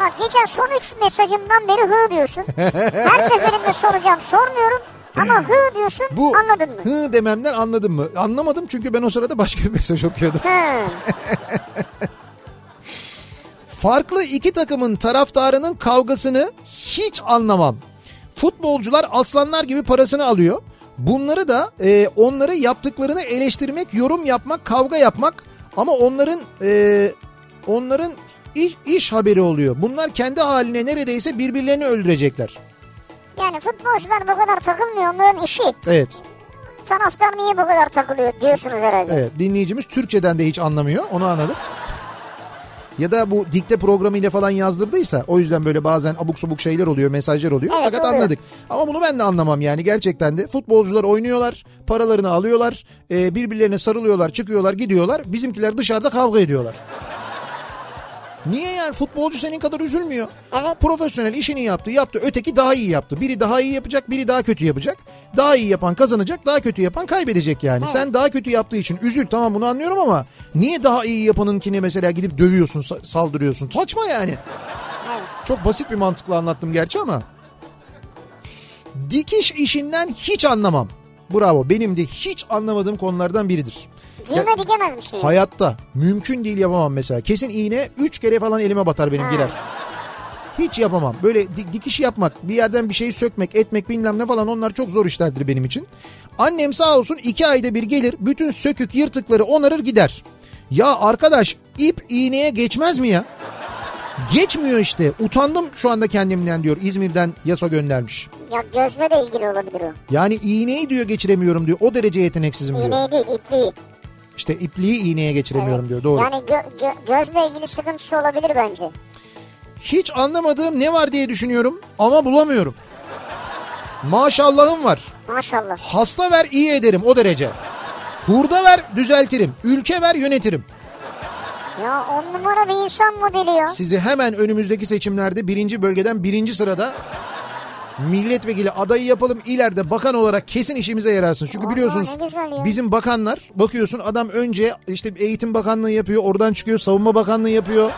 Bak geçen son üç mesajımdan beri hı diyorsun. Her seferinde soracağım sormuyorum ama hı diyorsun Bu anladın mı? hı dememden anladın mı? Anlamadım çünkü ben o sırada başka bir mesaj okuyordum. [laughs] Farklı iki takımın taraftarının kavgasını hiç anlamam. Futbolcular aslanlar gibi parasını alıyor. Bunları da e, onları yaptıklarını eleştirmek, yorum yapmak, kavga yapmak ama onların e, onların iş, iş haberi oluyor. Bunlar kendi haline neredeyse birbirlerini öldürecekler. Yani futbolcular bu kadar takılmıyor onların işi. Evet. Taraftar niye bu kadar takılıyor diyorsunuz herhalde. Evet dinleyicimiz Türkçeden de hiç anlamıyor onu anladık. Ya da bu dikte programıyla falan yazdırdıysa o yüzden böyle bazen abuk subuk şeyler oluyor mesajlar oluyor Evet, fakat oluyor. anladık. Ama bunu ben de anlamam yani gerçekten de futbolcular oynuyorlar paralarını alıyorlar e, birbirlerine sarılıyorlar çıkıyorlar gidiyorlar bizimkiler dışarıda kavga ediyorlar. Niye yani futbolcu senin kadar üzülmüyor. Evet. Profesyonel işini yaptı yaptı öteki daha iyi yaptı. Biri daha iyi yapacak biri daha kötü yapacak. Daha iyi yapan kazanacak daha kötü yapan kaybedecek yani. Sen daha kötü yaptığı için üzül tamam bunu anlıyorum ama niye daha iyi yapanınkini mesela gidip dövüyorsun sa- saldırıyorsun saçma yani. Çok basit bir mantıkla anlattım gerçi ama. Dikiş işinden hiç anlamam. Bravo benim de hiç anlamadığım konulardan biridir. Düğme dikemez misin? Hayatta mümkün değil yapamam mesela. Kesin iğne 3 kere falan elime batar benim girer. Hiç yapamam. Böyle di- dikiş yapmak, bir yerden bir şeyi sökmek, etmek bilmem ne falan onlar çok zor işlerdir benim için. Annem sağ olsun iki ayda bir gelir, bütün sökük yırtıkları onarır gider. Ya arkadaş ip iğneye geçmez mi ya? Geçmiyor işte. Utandım şu anda kendimden diyor. İzmir'den yasa göndermiş. Ya gözle de ilgili olabilir o. Yani iğneyi diyor geçiremiyorum diyor. O derece yeteneksizim diyor. İğneyi değil ipliği. İşte ipliği iğneye geçiremiyorum diyor. Doğru. Yani gö- gö- gözle ilgili sıkıntısı olabilir bence. Hiç anlamadığım ne var diye düşünüyorum ama bulamıyorum. Maşallahım var. Maşallah. Hasta ver iyi ederim o derece. Hurda ver düzeltirim. Ülke ver yönetirim. Ya on numara bir insan modeli ya. Sizi hemen önümüzdeki seçimlerde birinci bölgeden birinci sırada milletvekili adayı yapalım. İleride bakan olarak kesin işimize yararsınız. Çünkü biliyorsunuz bizim bakanlar bakıyorsun adam önce işte eğitim bakanlığı yapıyor. Oradan çıkıyor savunma bakanlığı yapıyor.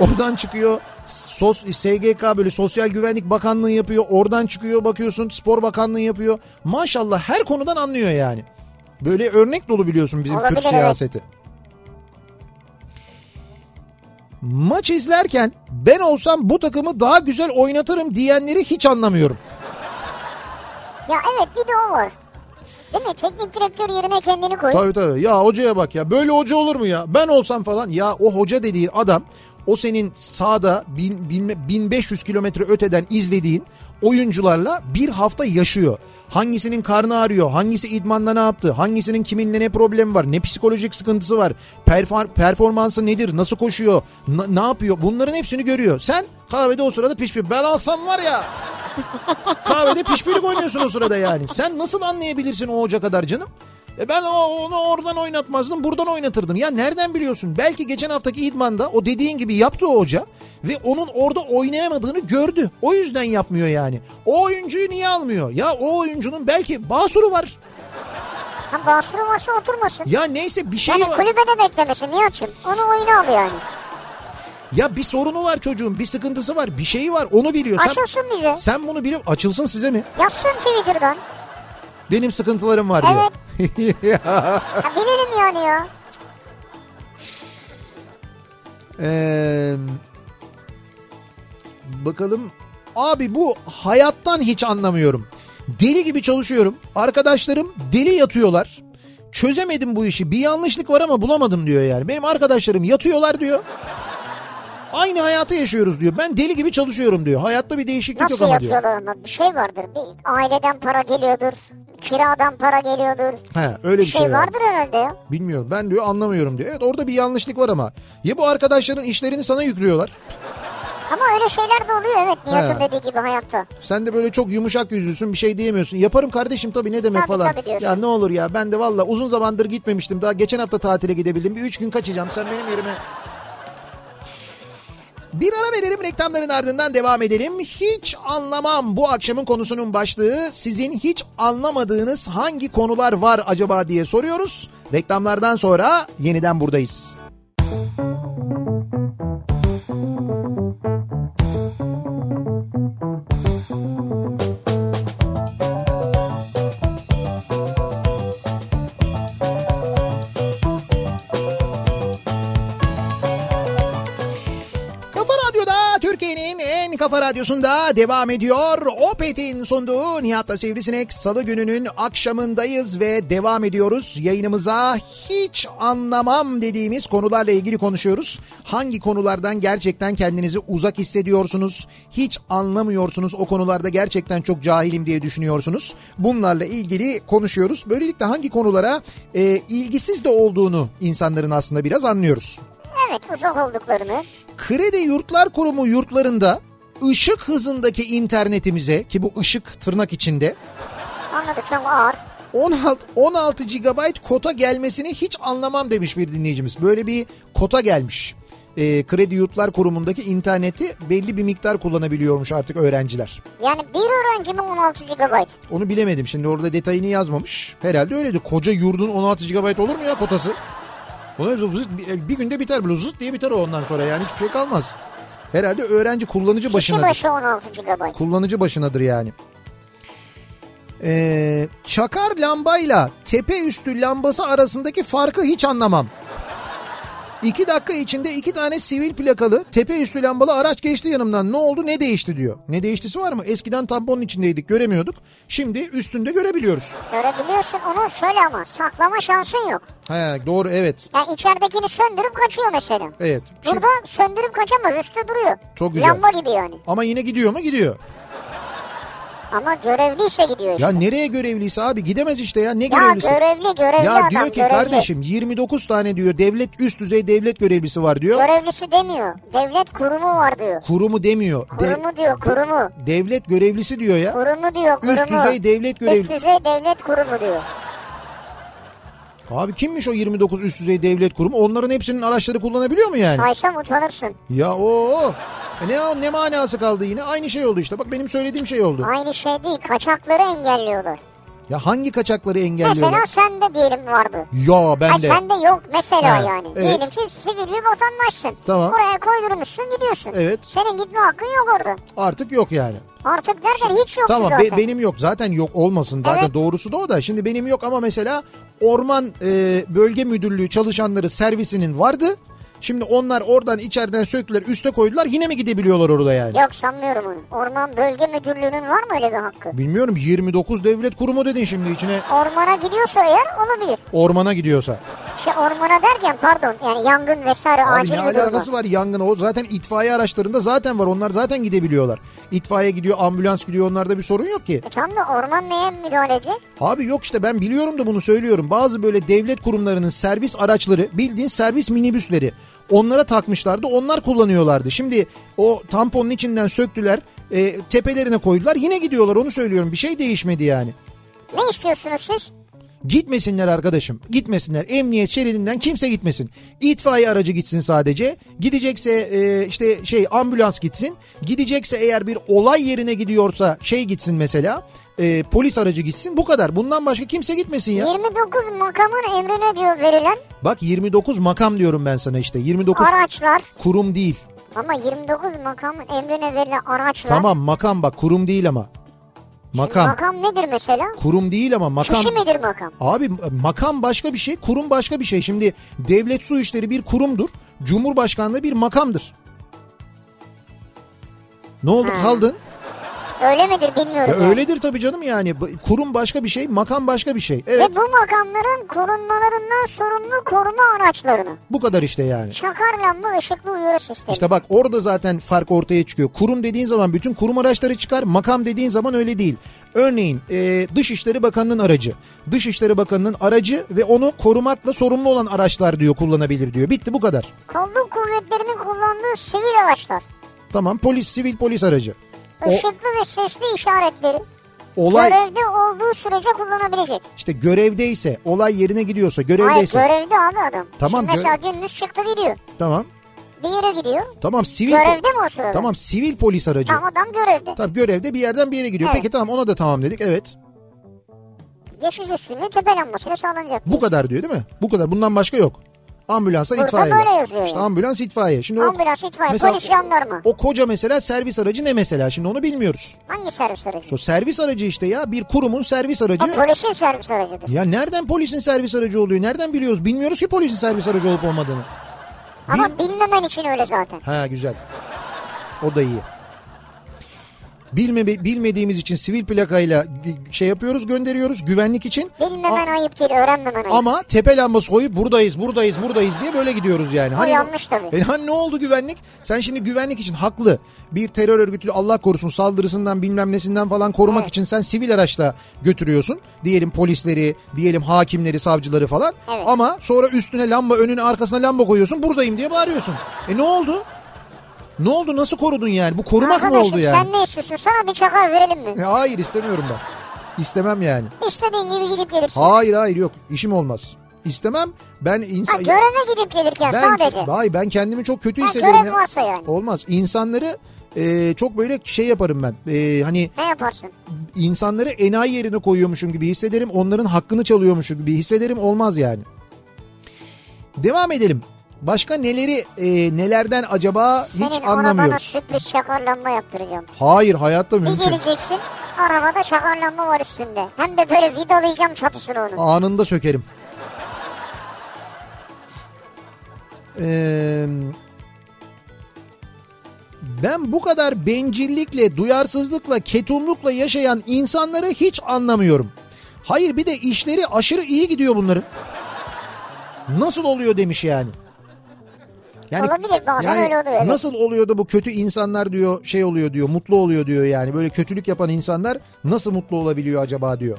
Oradan çıkıyor sos, SGK böyle sosyal güvenlik bakanlığı yapıyor. Oradan çıkıyor bakıyorsun spor bakanlığı yapıyor. Maşallah her konudan anlıyor yani. Böyle örnek dolu biliyorsun bizim Olabilir, Türk evet. siyaseti. Maç izlerken ben olsam bu takımı daha güzel oynatırım diyenleri hiç anlamıyorum. Ya evet bir de o var. Değil mi? Teknik direktör yerine kendini koy. Tabii tabii. Ya hocaya bak ya. Böyle hoca olur mu ya? Ben olsam falan. Ya o hoca dediğin adam o senin sahada bin, bin- 1500 kilometre öteden izlediğin oyuncularla bir hafta yaşıyor. Hangisinin karnı ağrıyor, hangisi idmanda ne yaptı, hangisinin kiminle ne problemi var, ne psikolojik sıkıntısı var, perfor- performansı nedir, nasıl koşuyor, n- ne yapıyor bunların hepsini görüyor. Sen kahvede o sırada pişpi. Ben alsam var ya kahvede pişpirik oynuyorsun o sırada yani. Sen nasıl anlayabilirsin o hoca kadar canım? E ben onu oradan oynatmazdım buradan oynatırdım. Ya nereden biliyorsun? Belki geçen haftaki idmanda o dediğin gibi yaptı o hoca. Ve onun orada oynayamadığını gördü. O yüzden yapmıyor yani. O oyuncuyu niye almıyor? Ya o oyuncunun belki basuru var. Ha basuru varsa oturmasın. Ya neyse bir şey Yani var. kulübede beklemesin. Niye açayım? Onu oyuna al yani. Ya bir sorunu var çocuğun. Bir sıkıntısı var. Bir şeyi var. Onu biliyor. Sen, Açılsın bize. sen bunu bilip açılsın size mi? Yazsın Twitter'dan. Benim sıkıntılarım var diyor. Ha, [laughs] bilelim yani ya. Ee, bakalım. Abi bu hayattan hiç anlamıyorum. Deli gibi çalışıyorum. Arkadaşlarım deli yatıyorlar. Çözemedim bu işi. Bir yanlışlık var ama bulamadım diyor yani. Benim arkadaşlarım yatıyorlar diyor. Aynı hayatı yaşıyoruz diyor. Ben deli gibi çalışıyorum diyor. Hayatta bir değişiklik Nasıl yok ama diyor. yapıyorlar ama bir şey vardır. Bir aileden para geliyordur. Kiradan para geliyordur. He, öyle bir Bir şey, şey var. vardır herhalde ya. Bilmiyorum ben diyor anlamıyorum diyor. Evet orada bir yanlışlık var ama. Ya bu arkadaşların işlerini sana yüklüyorlar. Ama öyle şeyler de oluyor evet Nihat'ın dediği gibi hayatta. Sen de böyle çok yumuşak yüzlüsün bir şey diyemiyorsun. Yaparım kardeşim tabii ne demek Tabii, falan. tabii diyorsun. ya ne olur ya ben de valla uzun zamandır gitmemiştim. Daha geçen hafta tatile gidebildim. Bir üç gün kaçacağım sen benim yerime. Bir ara verelim reklamların ardından devam edelim. Hiç anlamam bu akşamın konusunun başlığı. Sizin hiç anlamadığınız hangi konular var acaba diye soruyoruz. Reklamlardan sonra yeniden buradayız. Kafa kafa radyosunda devam ediyor. Opet'in sunduğu Nihat'la Sivrisinek Salı gününün akşamındayız ve devam ediyoruz. Yayınımıza hiç anlamam dediğimiz konularla ilgili konuşuyoruz. Hangi konulardan gerçekten kendinizi uzak hissediyorsunuz? Hiç anlamıyorsunuz o konularda gerçekten çok cahilim diye düşünüyorsunuz. Bunlarla ilgili konuşuyoruz. Böylelikle hangi konulara e, ilgisiz de olduğunu insanların aslında biraz anlıyoruz. Evet uzak olduklarını. Kredi Yurtlar Kurumu yurtlarında ışık hızındaki internetimize ki bu ışık tırnak içinde Anladık çok ağır. 16, 16 GB kota gelmesini hiç anlamam demiş bir dinleyicimiz. Böyle bir kota gelmiş. Ee, Kredi Yurtlar Kurumu'ndaki interneti belli bir miktar kullanabiliyormuş artık öğrenciler. Yani bir öğrenci mi 16 GB? Onu bilemedim şimdi orada detayını yazmamış. Herhalde öyledir. Koca yurdun 16 GB olur mu ya kotası? Zıt- bir, günde biter zıt diye biter o ondan sonra yani hiçbir şey kalmaz. Herhalde öğrenci kullanıcı Kişi başınadır. başı 16 GB. Kullanıcı başınadır yani. Ee, çakar lambayla tepe üstü lambası arasındaki farkı hiç anlamam. İki dakika içinde iki tane sivil plakalı tepe üstü lambalı araç geçti yanımdan. Ne oldu ne değişti diyor. Ne değiştisi var mı? Eskiden tamponun içindeydik göremiyorduk. Şimdi üstünde görebiliyoruz. Görebiliyorsun onu şöyle ama saklama şansın yok. He, doğru evet. Yani içeridekini söndürüp kaçıyor mesela. Evet. Şimdi- Burada söndürüp kaçamaz üstte duruyor. Çok güzel. Lamba gibi yani. ama yine gidiyor mu? Gidiyor. Ama görevliyse gidiyor işte. Ya nereye görevliyse abi gidemez işte ya. Ne Ya görevlisi? görevli görevli Ya adam diyor ki görevli. kardeşim 29 tane diyor devlet üst düzey devlet görevlisi var diyor. Görevlisi demiyor. Devlet kurumu var diyor. Kurumu demiyor. De- Kurumu diyor kurumu. devlet görevlisi diyor ya. Kurumu diyor kurumu. Üst düzey devlet görevli- Üst düzey devlet kurumu diyor. Abi kimmiş o 29 üst düzey devlet kurumu? Onların hepsinin araçları kullanabiliyor mu yani? Saysam utanırsın. Ya o e ne ne manası kaldı yine? Aynı şey oldu işte. Bak benim söylediğim şey oldu. Aynı şey değil. Kaçakları engelliyorlar. Ya hangi kaçakları engelliyorlar? Mesela sende diyelim vardı. Ya ben Ha, de. sende yok mesela Ha, yani. evet. Diyelim ki sivil bir vatandaşsın. Tamam. Oraya koydurmuşsun gidiyorsun. Evet. Senin gitme hakkın yok orada. Artık yok yani. Artık derken hiç yoktu Tamam be- zaten. benim yok zaten yok olmasın zaten Evet. doğrusu da o da. Şimdi benim yok ama mesela orman e, bölge müdürlüğü çalışanları servisinin vardı. Şimdi onlar oradan içeriden söktüler üste koydular yine mi gidebiliyorlar orada yani? Yok sanmıyorum onu. Orman Bölge Müdürlüğü'nün var mı öyle bir hakkı? Bilmiyorum 29 devlet kurumu dedin şimdi içine Ormana gidiyorsa eğer olabilir. ormana gidiyorsa. İşte ormana derken pardon yani yangın vesaire Abi acil ne bir durum alakası var. var yangın o zaten itfaiye araçlarında zaten var onlar zaten gidebiliyorlar. İtfaiye gidiyor ambulans gidiyor onlarda bir sorun yok ki. E tamam da orman neye müdahale edecek? Abi yok işte ben biliyorum da bunu söylüyorum. Bazı böyle devlet kurumlarının servis araçları bildiğin servis minibüsleri onlara takmışlardı onlar kullanıyorlardı. Şimdi o tamponun içinden söktüler e, tepelerine koydular yine gidiyorlar onu söylüyorum bir şey değişmedi yani. Ne istiyorsunuz siz? Gitmesinler arkadaşım. Gitmesinler. Emniyet şeridinden kimse gitmesin. İtfaiye aracı gitsin sadece. Gidecekse e, işte şey ambulans gitsin. Gidecekse eğer bir olay yerine gidiyorsa şey gitsin mesela. E, polis aracı gitsin. Bu kadar. Bundan başka kimse gitmesin ya. 29 makamın emrine diyor verilen Bak 29 makam diyorum ben sana işte. 29 araçlar kurum değil. ama 29 makamın emrine verilen araçlar Tamam makam bak kurum değil ama. Makam. Makam nedir mesela? Kurum değil ama makam. Kişi midir makam? Abi makam başka bir şey, kurum başka bir şey. Şimdi devlet su işleri bir kurumdur. Cumhurbaşkanlığı bir makamdır. Ne oldu Ha. kaldın? Öyle midir bilmiyorum. Ya yani. öyledir tabii canım yani. Kurum başka bir şey, makam başka bir şey. Ve Evet bu makamların korunmalarından sorumlu koruma araçlarını. bu kadar işte yani. Çakar lamba ışıklı uyarı sistemi. İşte bak orada zaten fark ortaya çıkıyor. Kurum dediğin zaman bütün kurum araçları çıkar. Makam dediğin zaman öyle değil. Örneğin e, Dışişleri Bakanı'nın aracı. Dışişleri Bakanı'nın aracı ve onu korumakla sorumlu olan araçlar diyor kullanabilir diyor. Bitti bu kadar. Kolluk kuvvetlerinin kullandığı sivil araçlar. Tamam polis sivil polis aracı. O Işıklı ve sesli işaretleri olay görevde olduğu sürece kullanabilecek. işte görevdeyse olay yerine gidiyorsa Hayır görevdeyse. görevde abi adam. Tamam, Şimdi mesela gündüz çıktı gidiyor. Tamam. Bir yere gidiyor. Tamam sivil Görevde mi o sırada? Tamam sivil polis aracı. Tamam adam görevde. Tabii görevde bir yerden bir yere gidiyor. Evet. Peki tamam ona da tamam dedik. Evet. Geçiş üstünlüğü tepe lambasıyla sağlanacak. Bu kadar diyor değil mi? Bu kadar. Bundan başka yok. Ambulansa Burada itfaiye. böyle yazıyor İşte ambulans itfaiye. Şimdi o, Ambulans, itfaiye, mesela polis, jandarma. O koca mesela servis aracı ne mesela? Şimdi onu bilmiyoruz. Hangi servis aracı? O servis aracı işte ya bir kurumun servis aracı. O polisin servis aracıdır. Ya nereden polisin servis aracı oluyor? Nereden biliyoruz? Bilmiyoruz ki polisin servis aracı olup olmadığını. Ama bilmemen için öyle zaten. Ha güzel. O da iyi. Bilme, bilmediğimiz için sivil plakayla şey yapıyoruz gönderiyoruz güvenlik için. Bilmemen ayıp değil, öğrenmemen ayıp. Ama tepe lambası koyup buradayız buradayız buradayız diye böyle gidiyoruz yani. O yanlış tabii. E hani ne oldu güvenlik? Sen şimdi güvenlik için haklı. Bir terör örgütü Allah korusun saldırısından bilmem nesinden falan korumak Evet. için sen sivil araçla götürüyorsun. Diyelim polisleri, diyelim hakimleri, savcıları falan. Evet. Ama sonra üstüne lamba, önüne arkasına lamba koyuyorsun. Buradayım diye bağırıyorsun. E ne oldu? Ne oldu? Nasıl korudun yani? Bu korumak mı Arkadaşım oldu yani? sen ne istiyorsun? Sana bir çakar verelim mi? E, hayır istemiyorum ben. İstemem yani. İstediğin gibi gidip gelirsin. Hayır hayır yok. işim olmaz. İstemem. Ben Ha, insan... göreve gidip gelirken Ben, sadece. Hayır ben kendimi çok kötü Ha, hissediyorum görev ya. varsa yani. Olmaz. İnsanları e, çok böyle şey yaparım ben. E, hani Ne yaparsın? insanları enayi yerine koyuyormuşum gibi hissederim. Onların hakkını çalıyormuşum gibi hissederim. Olmaz yani. Devam edelim. Başka neleri e, nelerden acaba hiç Senin arabana anlamıyoruz. sürpriz çakar lamba yaptıracağım. Hayır hayatta Bir mümkün. geleceksin arabada çakar lamba var üstünde. Hem de böyle vidalayacağım çatısını onun. Anında sökerim. Ee, ben bu kadar bencillikle, duyarsızlıkla, ketumlukla yaşayan insanları hiç anlamıyorum. Hayır bir de işleri aşırı iyi gidiyor bunların. Nasıl oluyor demiş yani. Olabilir, bazen öyle oluyor, evet. Nasıl oluyor da bu kötü insanlar diyor şey oluyor diyor mutlu oluyor diyor yani böyle kötülük yapan insanlar nasıl mutlu olabiliyor acaba diyor.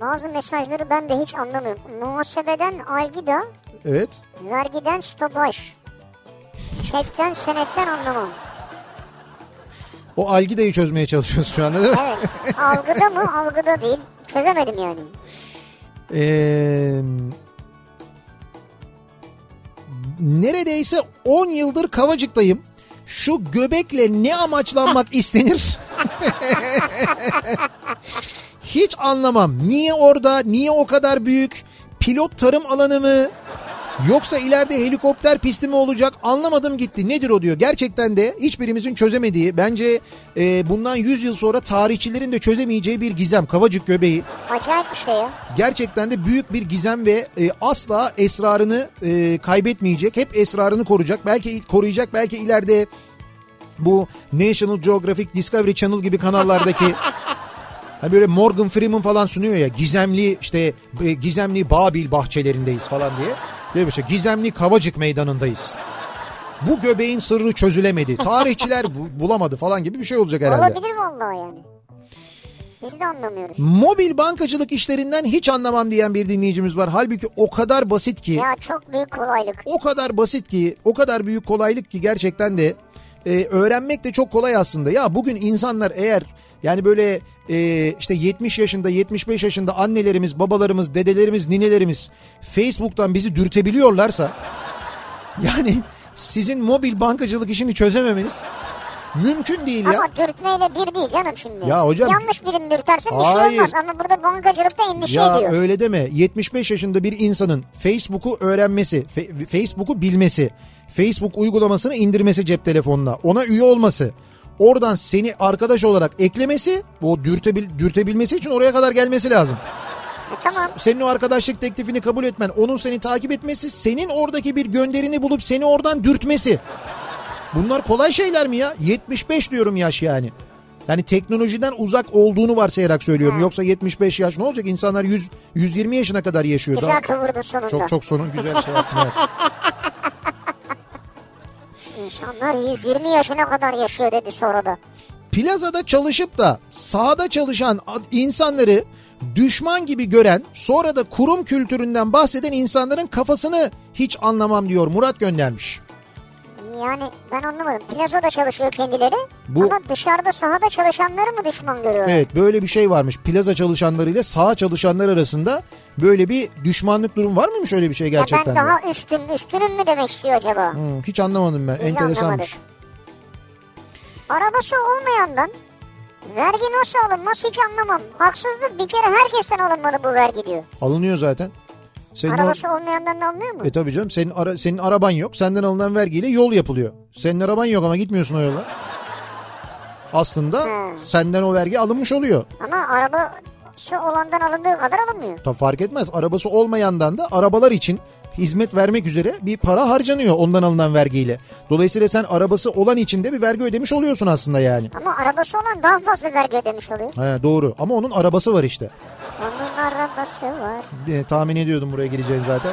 Bazı mesajları ben de hiç anlamıyorum. Muhasebeden algida, Evet. vergiden stopaj. Çekten senetten anlamam. O algidayı çözmeye çalışıyoruz şu anda değil mi? Evet. Algıda mı? [laughs] Algıda değil. Çözemedim yani. Ee, neredeyse 10 yıldır Kavacık'tayım. Şu göbekle ne amaçlanmak istenir? [laughs] Hiç anlamam. Niye orada? Niye o kadar büyük? Pilot tarım alanı mı? Yoksa ileride helikopter pisti mi olacak? Anlamadım gitti. Nedir o diyor. Gerçekten de hiçbirimizin çözemediği, bence e, bundan 100 yıl sonra tarihçilerin de çözemeyeceği bir gizem. Kavacık göbeği Acayip bir şey ya. gerçekten de büyük bir gizem ve e, asla esrarını e, kaybetmeyecek. Hep esrarını koruyacak. Belki koruyacak. Belki ileride bu National Geographic, Discovery Channel gibi kanallardaki [laughs] hani böyle Morgan Freeman falan sunuyor ya gizemli işte e, gizemli Babil bahçelerindeyiz falan diye. Böyle bir şey. Gizemli Kavacık meydanındayız. Bu göbeğin sırrı çözülemedi. Tarihçiler bu- bulamadı falan gibi bir şey olacak herhalde. Olabilir vallahi yani. Biz de anlamıyoruz. Mobil bankacılık işlerinden hiç anlamam diyen bir dinleyicimiz var. Halbuki o kadar basit ki, Ya çok büyük kolaylık. o kadar basit ki, o kadar büyük kolaylık ki gerçekten de e, öğrenmek de çok kolay aslında. Ya bugün insanlar eğer yani böyle e, işte 70 yaşında, 75 yaşında annelerimiz, babalarımız, dedelerimiz, ninelerimiz Facebook'tan bizi dürtebiliyorlarsa [laughs] yani sizin mobil bankacılık işini çözememeniz mümkün değil ya. Ama dürtmeyle bir değil canım şimdi. Ya hocam- Yanlış birini dürtersen bir Hayır. şey olmaz ama burada bankacılıkta endişe Ya ediyor. öyle deme. 75 yaşında bir insanın Facebook'u öğrenmesi, Facebook'u bilmesi, Facebook uygulamasını indirmesi cep telefonuna, ona üye olması, oradan seni arkadaş olarak eklemesi o dürtebil, dürtebilmesi için oraya kadar gelmesi lazım. E, tamam. Senin o arkadaşlık teklifini kabul etmen, onun seni takip etmesi, senin oradaki bir gönderini bulup seni oradan dürtmesi. Bunlar kolay şeyler mi ya? 75 diyorum yaş yani. Yani teknolojiden uzak olduğunu varsayarak söylüyorum. Ha. Yoksa 75 yaş ne olacak? İnsanlar 100 120 yaşına kadar yaşıyor. Güzel kıvırdı sonunda. Çok çok sonu güzel şey yaptın. [laughs] İnsanlar 120 yaşına kadar yaşıyor dedi sonra da. plazada çalışıp da sahada çalışan insanları düşman gibi gören sonra da kurum kültüründen bahseden insanların kafasını hiç anlamam diyor Murat göndermiş. Yani ben anlamadım. Plazada çalışıyor kendileri Bu- ama dışarıda sahada çalışanları mı düşman görüyor? Evet böyle bir şey varmış plaza çalışanları ile saha çalışanlar arasında böyle bir düşmanlık durum var mıymış öyle bir şey Ya gerçekten ben de? daha üstün, üstünüm mü demek istiyor acaba? Hmm, hiç anlamadım ben Biz enteresanmış. anlamadık. Arabası olmayandan vergi nasıl alınmaz hiç anlamam. Haksızlık bir kere herkesten alınmalı bu vergi diyor. Alınıyor zaten. Senin o- Arabası olmayandan da alınıyor mu? E tabii canım senin, ara, senin araban yok senden alınan vergiyle yol yapılıyor. Senin araban yok ama gitmiyorsun o yola. Aslında Hmm. senden o vergi alınmış oluyor. Ama arabası olandan alındığı kadar alınmıyor. Tabii fark etmez. Arabası olmayandan da arabalar için hizmet vermek üzere bir para harcanıyor ondan alınan vergiyle. Dolayısıyla sen arabası olan için de bir vergi ödemiş oluyorsun aslında yani. Ama arabası olan daha fazla vergi ödemiş oluyor. He, doğru ama onun arabası var işte. Onun arabası var. E, tahmin ediyordum buraya gireceğini zaten.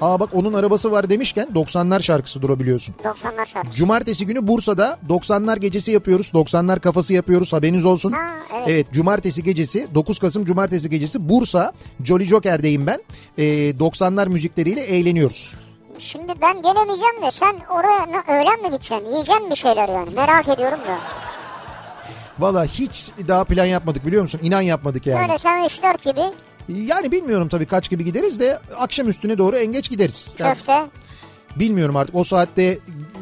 Aa bak onun arabası var demişken 90'lar şarkısı durabiliyorsun. 90'lar şarkısı. Cumartesi günü Bursa'da 90'lar gecesi yapıyoruz. 90'lar kafası yapıyoruz haberiniz olsun. Ha, evet. Evet cumartesi gecesi 9 Kasım cumartesi gecesi Bursa Jolly Joker'deyim ben. Ee, 90'lar müzikleriyle eğleniyoruz. Şimdi ben gelemeyeceğim de sen oraya öğlen mi gideceksin? Yiyeceksin bir şeyler yani. Merak ediyorum da. Valla hiç daha plan yapmadık biliyor musun? İnan yapmadık yani. Öyle sen 3-4 gibi Yani bilmiyorum tabii kaç gibi gideriz de akşam üstüne doğru en geç gideriz. Yani köfte. bilmiyorum artık o saatte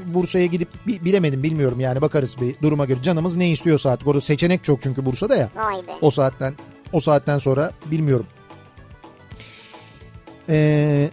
Bursa'ya gidip bi- bilemedim bilmiyorum yani bakarız bir duruma göre. Canımız ne istiyorsa artık orada seçenek çok çünkü Bursa'da ya. Vay be. O saatten o saatten sonra bilmiyorum. Ee,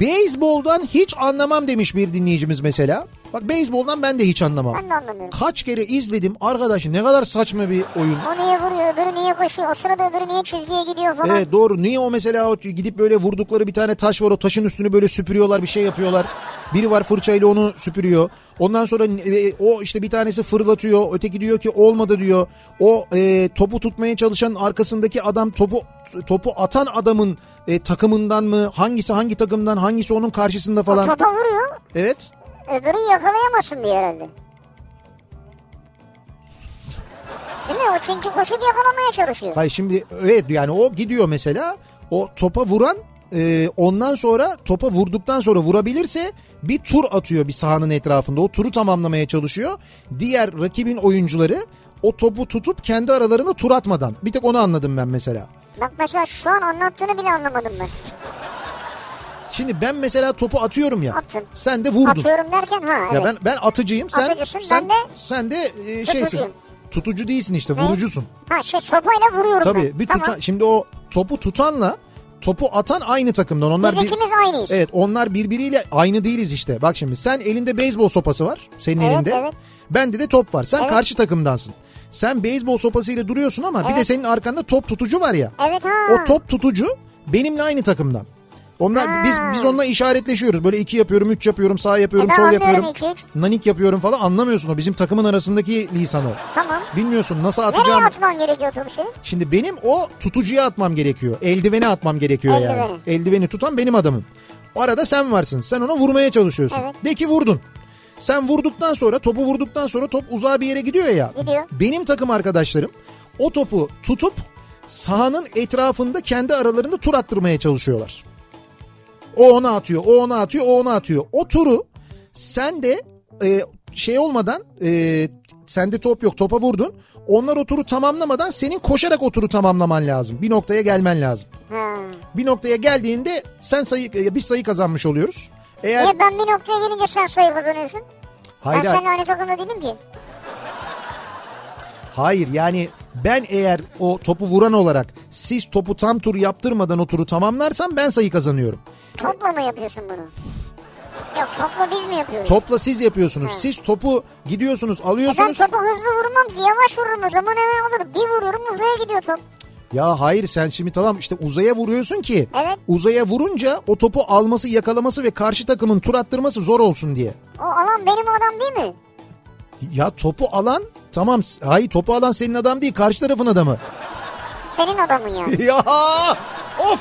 beyzboldan hiç anlamam demiş bir dinleyicimiz mesela. Bak beyzboldan ben de hiç anlamam. Ben de anlamıyorum. Kaç kere izledim arkadaş ne kadar saçma bir oyun. O niye vuruyor, öbürü niye koşuyor, o sırada öbürü niye çizgiye gidiyor falan. Evet doğru. Niye o mesela o gidip böyle vurdukları bir tane taş var o taşın üstünü böyle süpürüyorlar bir şey yapıyorlar. Biri var fırçayla onu süpürüyor. Ondan sonra e, o işte bir tanesi fırlatıyor. Öteki diyor ki olmadı diyor. O e, topu tutmaya çalışan arkasındaki adam topu topu atan adamın e, takımından mı? Hangisi hangi takımdan? Hangisi onun karşısında O falan? topa vuruyor, Evet. Öbürü yakalayamasın diye herhalde. Değil mi? O çünkü koşup yakalamaya çalışıyor. Hayır şimdi evet yani o gidiyor mesela o topa vuran e, ondan sonra topa vurduktan sonra vurabilirse bir tur atıyor bir sahanın etrafında. O turu tamamlamaya çalışıyor. Diğer rakibin oyuncuları o topu tutup kendi aralarında tur atmadan. Bir tek onu anladım ben mesela. Bak mesela şu an anlattığını bile anlamadım ben. Şimdi ben mesela topu atıyorum ya. Attın. Sen de vurdun. Atıyorum derken ha evet. Ya ben ben atıcıyım. Sen Atıcısın, sen ben de sen de e, şeysin. Tutucu değilsin işte, Ne? vurucusun. Ha şey sopayla vuruyorum Tabii ben. bir tamam. tutan şimdi o topu tutanla topu atan aynı takımdan. Onlar Biz bir- ikimiz aynıyız. Evet onlar birbiriyle aynı değiliz işte. Bak şimdi sen elinde beyzbol sopası var. Senin Evet, elinde. evet. Bende de top var. Sen Evet. karşı takımdansın. Sen beyzbol sopasıyla duruyorsun ama bir de Evet. senin arkanda top tutucu var ya. Evet ha. O top tutucu benimle aynı takımdan. Onlar Ha. biz biz onunla işaretleşiyoruz. Böyle iki yapıyorum, üç yapıyorum, sağ yapıyorum, E sol yapıyorum. iki, üç. Nanik yapıyorum falan anlamıyorsun o. Bizim takımın arasındaki lisan o. Tamam. Bilmiyorsun nasıl Nereye atacağım. atman gerekiyor otobüsü? Şimdi benim o tutucuya atmam gerekiyor. Eldiveni atmam gerekiyor yani. Eldiveni. Eldiveni tutan benim adamım. O arada sen varsın. Sen ona vurmaya çalışıyorsun. Evet. De ki vurdun. Sen vurduktan sonra topu vurduktan sonra top uzağa bir yere gidiyor ya. Gidiyor. Benim takım arkadaşlarım o topu tutup sahanın etrafında kendi aralarında tur attırmaya çalışıyorlar. O ona atıyor, o ona atıyor, o ona atıyor. O turu sen de e, şey olmadan e, sende top yok topa vurdun. Onlar o turu tamamlamadan senin koşarak o turu tamamlaman lazım. Bir noktaya gelmen lazım. Ha. Bir noktaya geldiğinde sen sayı e, biz sayı kazanmış oluyoruz. Eğer Niye ben bir noktaya gelince sen sayı kazanıyorsun? hayır ben seninle aynı takımda değilim ki. hayır yani ben eğer o topu vuran olarak siz topu tam tur yaptırmadan o turu tamamlarsam ben sayı kazanıyorum. Topla mı yapıyorsun bunu? Yok topla biz mi yapıyoruz? Topla siz yapıyorsunuz. Siz topu gidiyorsunuz, E ben alıyorsunuz. topu hızlı vurmam ki yavaş vururum o zaman hemen olur. Bir vuruyorum uzaya gidiyor top. Ya hayır sen şimdi tamam işte uzaya vuruyorsun ki. Evet. Uzaya vurunca o topu alması, yakalaması ve karşı takımın tur attırması zor olsun diye. O alan benim adam değil mi? Ya topu alan tamam hayır topu alan senin adam değil karşı tarafın adamı. Senin adamın yani. [laughs] ya of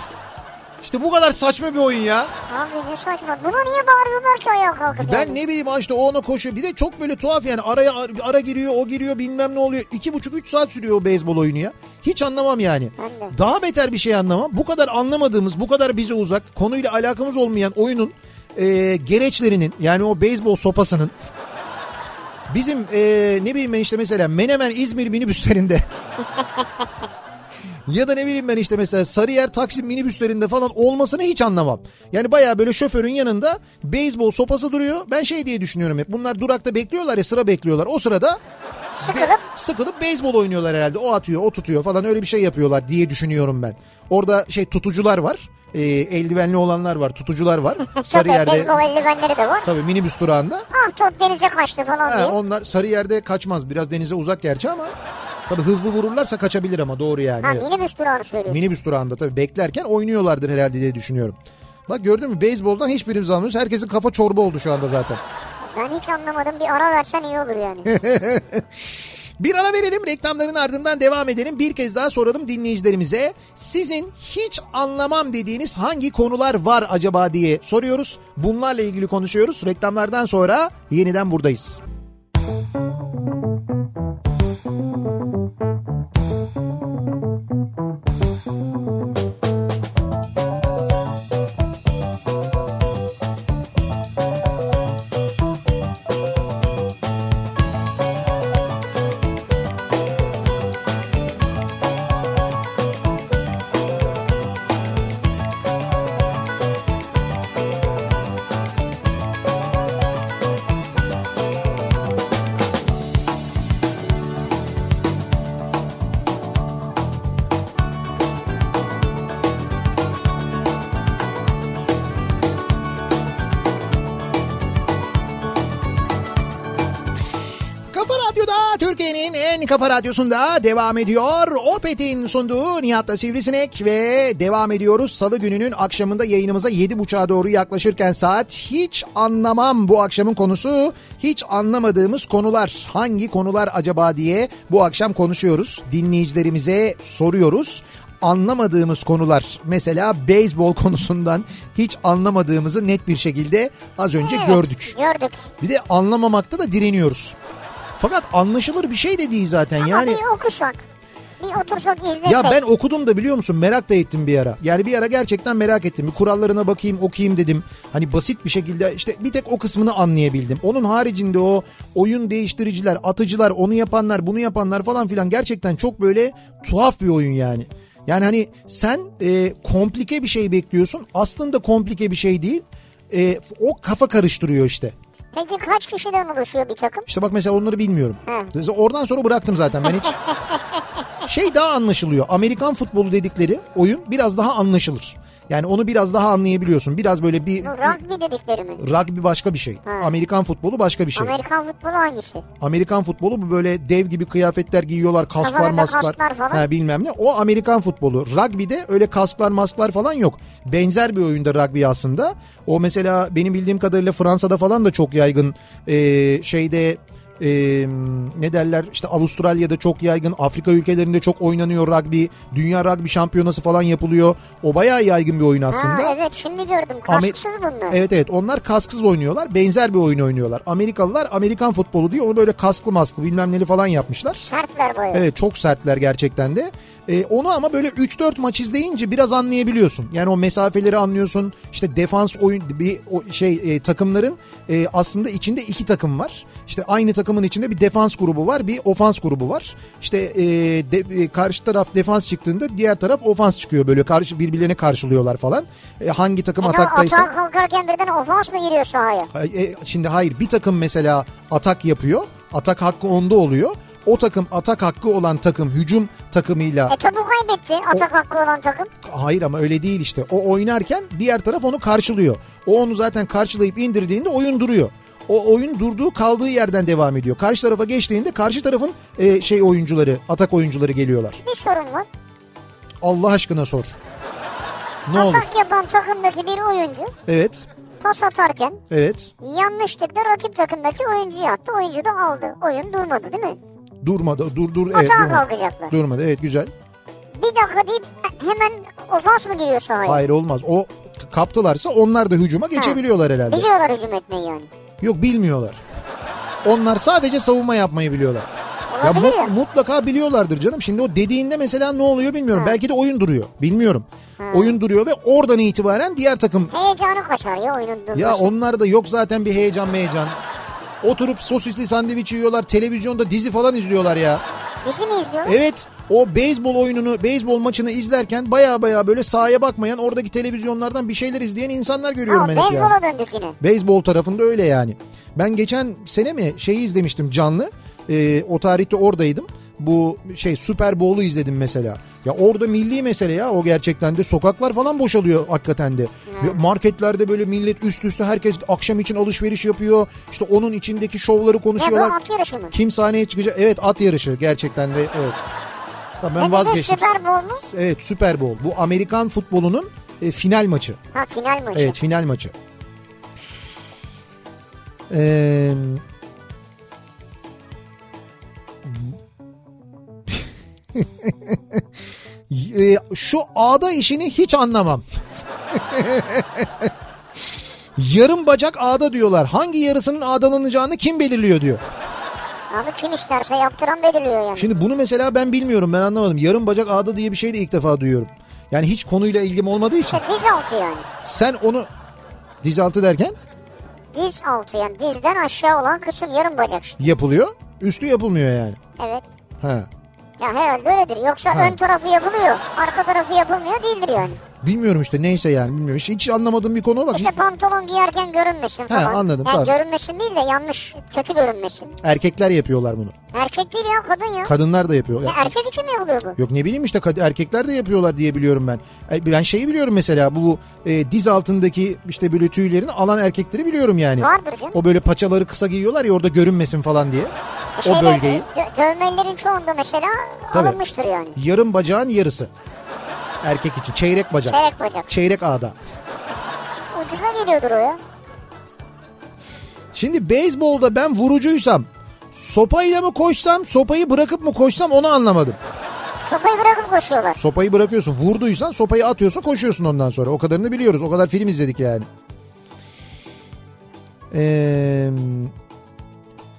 işte bu kadar saçma bir oyun ya. Abi ne saçma. Buna niye bağırıyorlar ki ayağa kalkıp Ben yani? ne bileyim işte o ona koşuyor. Bir de çok böyle tuhaf yani araya ara giriyor o giriyor bilmem ne oluyor. İki buçuk üç saat sürüyor o beyzbol oyunu ya. Hiç anlamam yani. De. Daha beter bir şey anlamam. Bu kadar anlamadığımız bu kadar bize uzak konuyla alakamız olmayan oyunun e, gereçlerinin yani o beyzbol sopasının bizim e, ne bileyim ben işte mesela Menemen İzmir minibüslerinde [laughs] ya da ne bileyim ben işte mesela Sarıyer Taksim minibüslerinde falan olmasını hiç anlamam. Yani baya böyle şoförün yanında beyzbol sopası duruyor. Ben şey diye düşünüyorum hep bunlar durakta bekliyorlar ya sıra bekliyorlar. O sırada Sıkılıp sıkılıp beyzbol oynuyorlar herhalde. O atıyor, o tutuyor falan öyle bir şey yapıyorlar diye düşünüyorum ben. Orada şey tutucular var. E, eldivenli olanlar var, tutucular var. [laughs] Sarıyer'de beyzbol eldivenleri de var. tabii minibüs durağında. Ah top denize kaçtı falan Ha, diye. onlar Sarıyer'de kaçmaz. Biraz denize uzak gerçi ama tabii hızlı vururlarsa kaçabilir ama doğru yani. Ha minibüs durağını söylüyorsun. Minibüs durağında tabii beklerken oynuyorlardır herhalde diye düşünüyorum. Bak gördün mü beyzboldan hiçbirimiz anlamıyoruz. Herkesin kafa çorba oldu şu anda zaten. Ben hiç anlamadım. Bir ara versen iyi olur yani. [laughs] Bir ara verelim reklamların ardından devam edelim. Bir kez daha soralım dinleyicilerimize. Sizin hiç anlamam dediğiniz hangi konular var acaba diye soruyoruz. Bunlarla ilgili konuşuyoruz. Reklamlardan sonra yeniden buradayız. Kafa radyosunda devam ediyor. Opet'in sunduğu Nihat'la Sivrisinek ve devam ediyoruz. Salı gününün akşamında yayınımıza 7.30'a doğru yaklaşırken saat hiç anlamam bu akşamın konusu. Hiç anlamadığımız konular hangi konular acaba diye bu akşam konuşuyoruz. Dinleyicilerimize soruyoruz anlamadığımız konular mesela beyzbol konusundan hiç anlamadığımızı net bir şekilde az önce Evet, gördük. Gördük. Bir de anlamamakta da direniyoruz. Fakat anlaşılır bir şey de değil zaten Ama yani. bir okusak. Bir otursak izlesek. Ya ben okudum da biliyor musun merak da ettim bir ara. Yani bir ara gerçekten merak ettim. Bir kurallarına bakayım okuyayım dedim. Hani basit bir şekilde işte bir tek o kısmını anlayabildim. Onun haricinde o oyun değiştiriciler, atıcılar, onu yapanlar, bunu yapanlar falan filan gerçekten çok böyle tuhaf bir oyun yani. Yani hani sen e, komplike bir şey bekliyorsun. Aslında komplike bir şey değil. E, o kafa karıştırıyor işte. Peki kaç kişiden oluşuyor bir takım? İşte bak mesela onları bilmiyorum. Hı. Mesela Oradan sonra bıraktım zaten ben hiç. [laughs] şey daha anlaşılıyor. Amerikan futbolu dedikleri oyun biraz daha anlaşılır. Yani onu biraz daha anlayabiliyorsun. Biraz böyle bir rugby dedikleri mi? rugby başka bir şey. Amerikan futbolu başka bir şey. Amerikan futbolu hangisi? Amerikan futbolu bu böyle dev gibi kıyafetler giyiyorlar, kasklar, Kafalarında masklar. kasklar falan. Ha, bilmem ne. O Amerikan futbolu. Rugby'de öyle kasklar, masklar falan yok. Benzer bir oyunda rugby aslında. O mesela benim bildiğim kadarıyla Fransa'da falan da çok yaygın. Ee, şeyde e, ne derler işte Avustralya'da çok yaygın Afrika ülkelerinde çok oynanıyor rugby dünya rugby şampiyonası falan yapılıyor o bayağı yaygın bir oyun aslında. Ha evet şimdi gördüm. Amer- Kasksız bunlar. Evet evet onlar kasksız oynuyorlar. Benzer bir oyun oynuyorlar. Amerikalılar Amerikan futbolu diye onu böyle kasklı masklı bilmem neli falan yapmışlar. Sertler bayağı. Evet çok sertler gerçekten de. Ee, onu ama böyle 3-4 maç izleyince biraz anlayabiliyorsun. Yani o mesafeleri anlıyorsun. İşte defans oyun bir o şey e, takımların e, aslında içinde iki takım var. İşte aynı takımın içinde bir defans grubu var, bir ofans grubu var. İşte e, de- e, karşı taraf defans çıktığında diğer taraf ofans çıkıyor böyle karşı birbirlerine karşılıyorlar falan. E, hangi takım o ataktaysa atağa kalkarken birden ofans mı giriyor sahaya? e, şimdi hayır bir takım mesela atak yapıyor. Atak hakkı onda oluyor. O takım atak hakkı olan takım hücum takımıyla E tabu kaybetti atak hakkı olan takım. hayır ama öyle değil işte. O oynarken diğer taraf onu karşılıyor. O onu zaten karşılayıp indirdiğinde oyun duruyor. O oyun durduğu kaldığı yerden devam ediyor. Karşı tarafa geçtiğinde karşı tarafın e, şey oyuncuları, atak oyuncuları geliyorlar. Bir sorun var. Allah aşkına sor. Ne olur. Atak yapan takımdaki bir oyuncu Evet. pas atarken Evet. yanlışlıkla rakip takımdaki oyuncuyu attı. Oyuncu da aldı. Oyun durmadı değil mi? Durmadı. Dur dur. Evet. Atağa Durmadı. kalkacaklar. Durmadı. Evet güzel. Bir dakika deyip hemen ofans mı giriyor sahaya? Hayır olmaz. O kaptılarsa onlar da hücuma geçebiliyorlar herhalde. Biliyorlar hücum etmeyi yani. Yok bilmiyorlar. Onlar sadece savunma yapmayı biliyorlar. Ya Olabilir mu- ya. mutlaka biliyorlardır canım. Şimdi o dediğinde mesela ne oluyor bilmiyorum. Belki de oyun duruyor. Bilmiyorum. Oyun duruyor ve oradan itibaren diğer takım Heyecanı kaçar ya oyunun durması. ya onlar da yok zaten bir heyecan heyecan. Oturup sosisli sandviç yiyorlar, televizyonda dizi falan izliyorlar ya. Dizi mi izliyorlar? Evet o beyzbol oyununu, beyzbol maçını izlerken baya baya böyle sahaya bakmayan oradaki televizyonlardan bir şeyler izleyen insanlar görüyorum ben hep ya. beyzbola döndük yine. Beyzbol tarafında öyle yani. Ben geçen sene mi şeyi izlemiştim canlı. Ee, o tarihte oradaydım. Bu şey Super Bowl'u izledim mesela. Ya orada milli mesele ya o gerçekten de sokaklar falan boşalıyor hakikaten de. Ya Marketlerde böyle millet üst üste herkes akşam için alışveriş yapıyor. İşte onun içindeki şovları Ne bu konuşuyorlar. at yarışı mı? Kim sahneye çıkacak? Evet at yarışı gerçekten de evet. Tamam, ben vazgeçtim. Super Bowl mu? Evet Super Bowl. Bu Amerikan futbolunun e, final maçı. Ha final maçı. Evet final maçı. Ee, e, şu ağda işini hiç anlamam. Yarım bacak ağda diyorlar. Hangi yarısının ağdalanacağını kim belirliyor diyor. Abi kim isterse yaptıran belirliyor yani. Şimdi bunu mesela ben bilmiyorum ben anlamadım. Yarım bacak ağda diye bir şey de ilk defa duyuyorum. Yani hiç konuyla ilgim olmadığı için. İşte diz altı yani. Sen onu diz altı derken Diz altı yani dizden aşağı olan kısım yarım bacak işte. yapılıyor. Üstü yapılmıyor yani. Evet. Ha. Ya herhalde öyledir. Yoksa Ha. ön tarafı yapılıyor. Arka tarafı yapılmıyor değildir yani. Bilmiyorum işte neyse yani bilmiyorum. Hiç, hiç anlamadığım bir konu bak. İşte pantolon giyerken görünmesin falan. anladım, Yani tamam. görünmesin değil de yanlış, kötü görünmesin. Erkekler yapıyorlar bunu. Erkek değil ya kadın ya. Kadınlar da yapıyor. Ya erkek için mi yapılıyor bu? Yok ne bileyim işte erkekler de yapıyorlar diye biliyorum ben. E, Ben şeyi biliyorum mesela bu e, diz altındaki işte böyle tüylerin alan erkekleri biliyorum yani. Vardır canım. O böyle paçaları kısa giyiyorlar ya orada görünmesin falan diye. O Şeyde, bölgeyi. dö- dövmelerin çoğunda mesela Tabii. alınmıştır yani. Yarım bacağın yarısı. Erkek için çeyrek bacak. Çeyrek bacak. Çeyrek ağda. Ucuza geliyordur o ya. Şimdi beyzbolda ben vurucuysam sopayla mı koşsam sopayı bırakıp mı koşsam onu anlamadım. Sopayı bırakıp koşuyorlar. Sopayı bırakıyorsun. Vurduysan sopayı atıyorsun koşuyorsun ondan sonra. O kadarını biliyoruz. O kadar film izledik yani. Ee,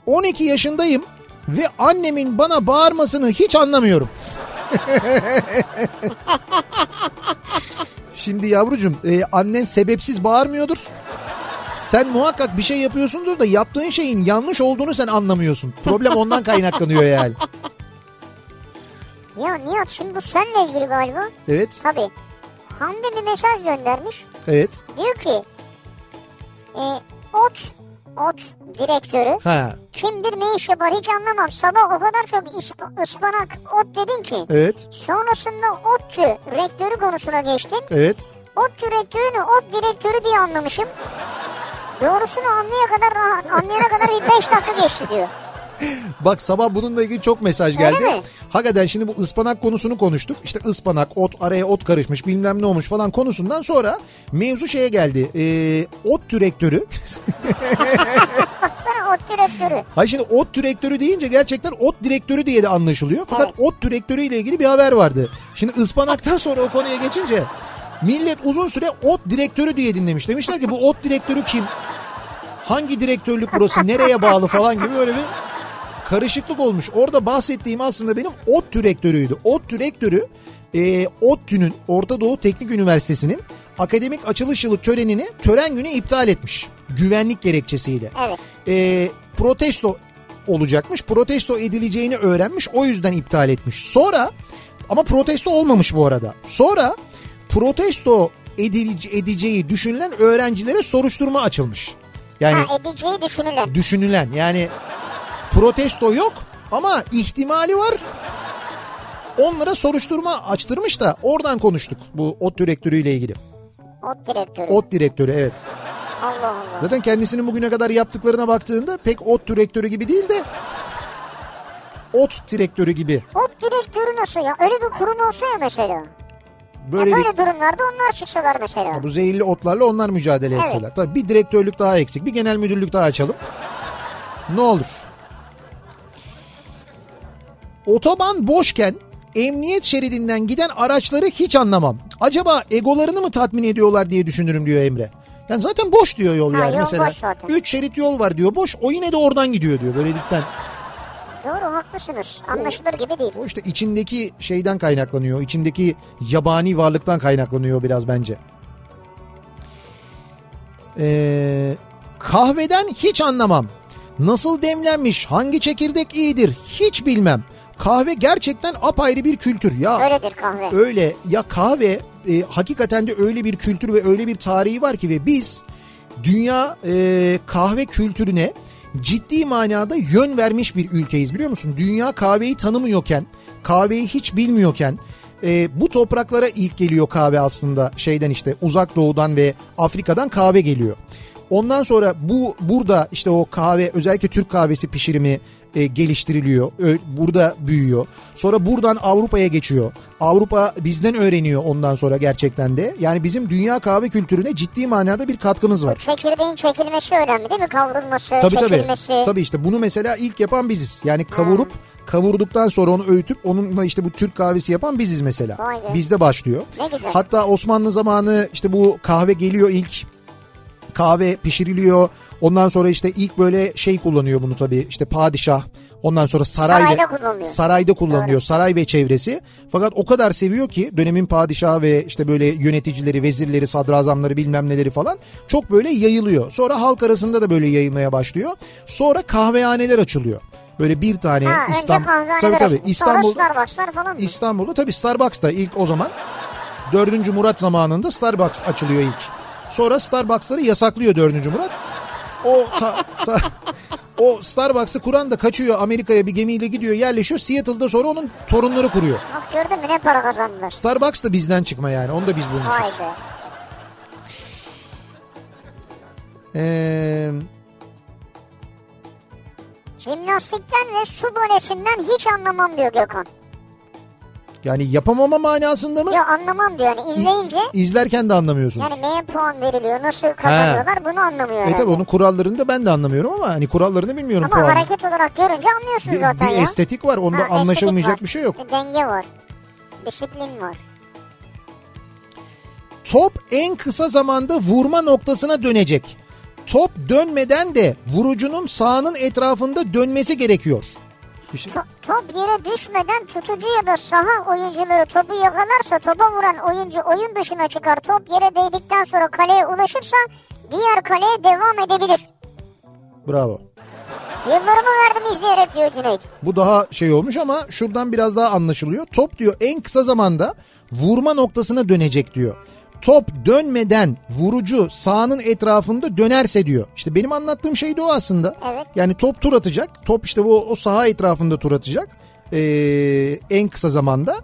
12 yaşındayım ve annemin bana bağırmasını hiç anlamıyorum. Şimdi yavrucuğum e, annen sebepsiz bağırmıyordur. Sen muhakkak bir şey yapıyorsundur da yaptığın şeyin yanlış olduğunu sen anlamıyorsun. Problem ondan kaynaklanıyor yani. Ya Nihat şimdi bu seninle ilgili galiba. Evet, Tabii. Hande bir mesaj göndermiş. evet. Diyor ki e, ot ot direktörü Ha, kimdir ne iş yapar hiç anlamam. Sabah o kadar çok isp- ıspanak ot dedin ki. evet, Sonrasında ODTÜ rektörü konusuna geçtin. evet. ODTÜ rektörünü ot direktörü diye anlamışım. Doğrusunu anlaya kadar anlayana kadar bir 5 dakika geçti diyor. [laughs] Bak sabah bununla ilgili çok mesaj Öyle geldi. mi? Hakikaten şimdi bu ıspanak konusunu konuştuk. İşte ıspanak, ot, araya ot karışmış bilmem ne olmuş falan konusundan sonra mevzu şeye geldi. Ee, ot direktörü. [laughs] Baksana ODTÜ rektörü. Hayır şimdi ot direktörü deyince gerçekten ot direktörü diye de anlaşılıyor. Fakat Evet. ot direktörü ile ilgili bir haber vardı. Şimdi ıspanaktan [laughs] sonra o konuya geçince millet uzun süre ot direktörü diye dinlemiş. Demişler ki bu ot direktörü kim? Hangi direktörlük burası? Nereye bağlı falan gibi böyle bir karışıklık olmuş. Orada bahsettiğim aslında benim ot direktörüydü. Ot direktörü e, ODTÜ'nün Orta Doğu Teknik Üniversitesi'nin akademik açılış yılı törenini tören günü iptal etmiş. Güvenlik gerekçesiyle. Evet. E, protesto olacakmış. Protesto edileceğini öğrenmiş. O yüzden iptal etmiş. Sonra ama protesto olmamış bu arada. Sonra protesto edilece- edeceği düşünülen öğrencilere soruşturma açılmış. Yani Ha edeceği düşünülen. düşünülen yani protesto yok Ama ihtimali var. Onlara soruşturma açtırmış da oradan konuştuk bu ot direktörüyle ilgili. Ot direktörü. Ot direktörü evet. Allah Allah. Zaten kendisinin bugüne kadar yaptıklarına baktığında pek ot direktörü gibi değil de ot direktörü gibi. Ot direktörü nasıl ya? Öyle bir kurum olsa ya mesela. Böyle ya bir böyle durumlarda onlar çıksalar mesela. bu zehirli otlarla onlar mücadele Evet. etseler. Tabii bir direktörlük daha eksik. Bir genel müdürlük daha açalım. Ne olur. Otoban boşken emniyet şeridinden giden araçları hiç anlamam. Acaba egolarını mı tatmin ediyorlar diye düşünürüm diyor Emre. Yani zaten boş diyor yol Ha, yani yol mesela. boş zaten. 3 şerit yol var diyor boş. O yine de oradan gidiyor diyor böyle dipten. Doğru haklısınız. Anlaşılır gibi değil. O işte içindeki şeyden kaynaklanıyor. içindeki yabani varlıktan kaynaklanıyor biraz bence. Ee, kahveden hiç anlamam. Nasıl demlenmiş, hangi çekirdek iyidir hiç bilmem. Kahve gerçekten apayrı bir kültür. Ya Öyledir kahve. öyle ya kahve e, hakikaten de öyle bir kültür ve öyle bir tarihi var ki ve biz dünya e, kahve kültürüne ciddi manada yön vermiş bir ülkeyiz biliyor musun? Dünya kahveyi tanımıyorken, kahveyi hiç bilmiyorken e, bu topraklara ilk geliyor kahve aslında şeyden işte uzak doğudan ve Afrika'dan kahve geliyor. Ondan sonra bu burada işte o kahve özellikle Türk kahvesi pişirimi e, geliştiriliyor. Ö- burada büyüyor. Sonra buradan Avrupa'ya geçiyor. Avrupa bizden öğreniyor ondan sonra gerçekten de. Yani bizim dünya kahve kültürüne ciddi manada bir katkımız var. Çekirdeğin çekilmesi önemli değil mi? Kavrulması, Tabii tabii. çekilmesi. Tabii işte bunu mesela ilk yapan biziz. Yani kavurup kavurduktan sonra onu öğütüp onunla işte bu Türk kahvesi yapan biziz mesela. Be. Bizde başlıyor. Ne güzel. Hatta Osmanlı zamanı işte bu kahve geliyor ilk kahve pişiriliyor. Ondan sonra işte ilk böyle şey kullanıyor bunu tabii işte padişah. Ondan sonra saray Sarayda kullanılıyor. sarayda kullanılıyor. Saray ve çevresi. Fakat o kadar seviyor ki dönemin padişahı ve işte böyle yöneticileri, vezirleri, sadrazamları bilmem neleri falan çok böyle yayılıyor. Sonra halk arasında da böyle yayılmaya başlıyor. Sonra kahvehaneler açılıyor. Böyle bir tane Ha, İstanbul tabii tabii. İstanbul Sonra Starbucks'lar falan mı? İstanbul'da tabii Starbucks da ilk o zaman 4. Murat zamanında Starbucks açılıyor ilk. Sonra Starbucks'ları yasaklıyor 4. Murat. O ta- ta- o Starbucks'ı kuran da kaçıyor Amerika'ya bir gemiyle gidiyor yerleşiyor. Seattle'da sonra onun torunları kuruyor. Bak gördün mü ne para kazandılar. Starbucks da bizden çıkma yani onu da biz bulmuşuz. be. Ee, Jimnastikten ve su bonesinden hiç anlamam diyor Gökhan. Yani yapamama manasında mı? Yok anlamam diyor yani izleyince İzlerken de anlamıyorsunuz. yani neye puan veriliyor nasıl kazanıyorlar bunu anlamıyor E tabii onun kurallarını da ben de anlamıyorum ama hani kurallarını bilmiyorum Ama puanı. hareket olarak görünce anlıyorsun Bir, zaten bir ya. estetik var onda Ha, anlaşılmayacak var. bir şey yok. Bir denge var. Disiplin var. Top en kısa zamanda vurma noktasına dönecek. Top dönmeden de vurucunun sahanın etrafında dönmesi gerekiyor. İşte To- top yere düşmeden tutucu ya da saha oyuncuları topu yakalarsa topa vuran oyuncu oyun dışına çıkar. Top yere değdikten sonra kaleye ulaşırsa diğer kaleye devam edebilir. bravo. Yıllarımı verdim izleyerek diyor Cüneyt. Bu daha şey olmuş ama şuradan biraz daha anlaşılıyor. Top diyor en kısa zamanda vurma noktasına dönecek diyor. Top dönmeden vurucu sahanın etrafında dönerse diyor. İşte benim anlattığım şey de o aslında. Evet. Yani top tur atacak. Top işte o, o saha etrafında tur atacak. Ee, en kısa zamanda.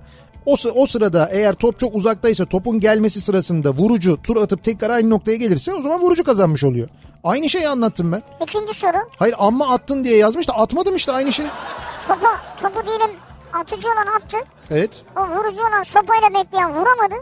O, o sırada eğer top çok uzaktaysa topun gelmesi sırasında vurucu tur atıp tekrar aynı noktaya gelirse o zaman vurucu kazanmış oluyor. Aynı şeyi anlattım ben. İkinci soru. Hayır amma attın diye yazmış da atmadım işte aynı şey. Topa, topu diyelim atıcı olan attı. Evet. O vurucu olan sopayla bekleyen vuramadı.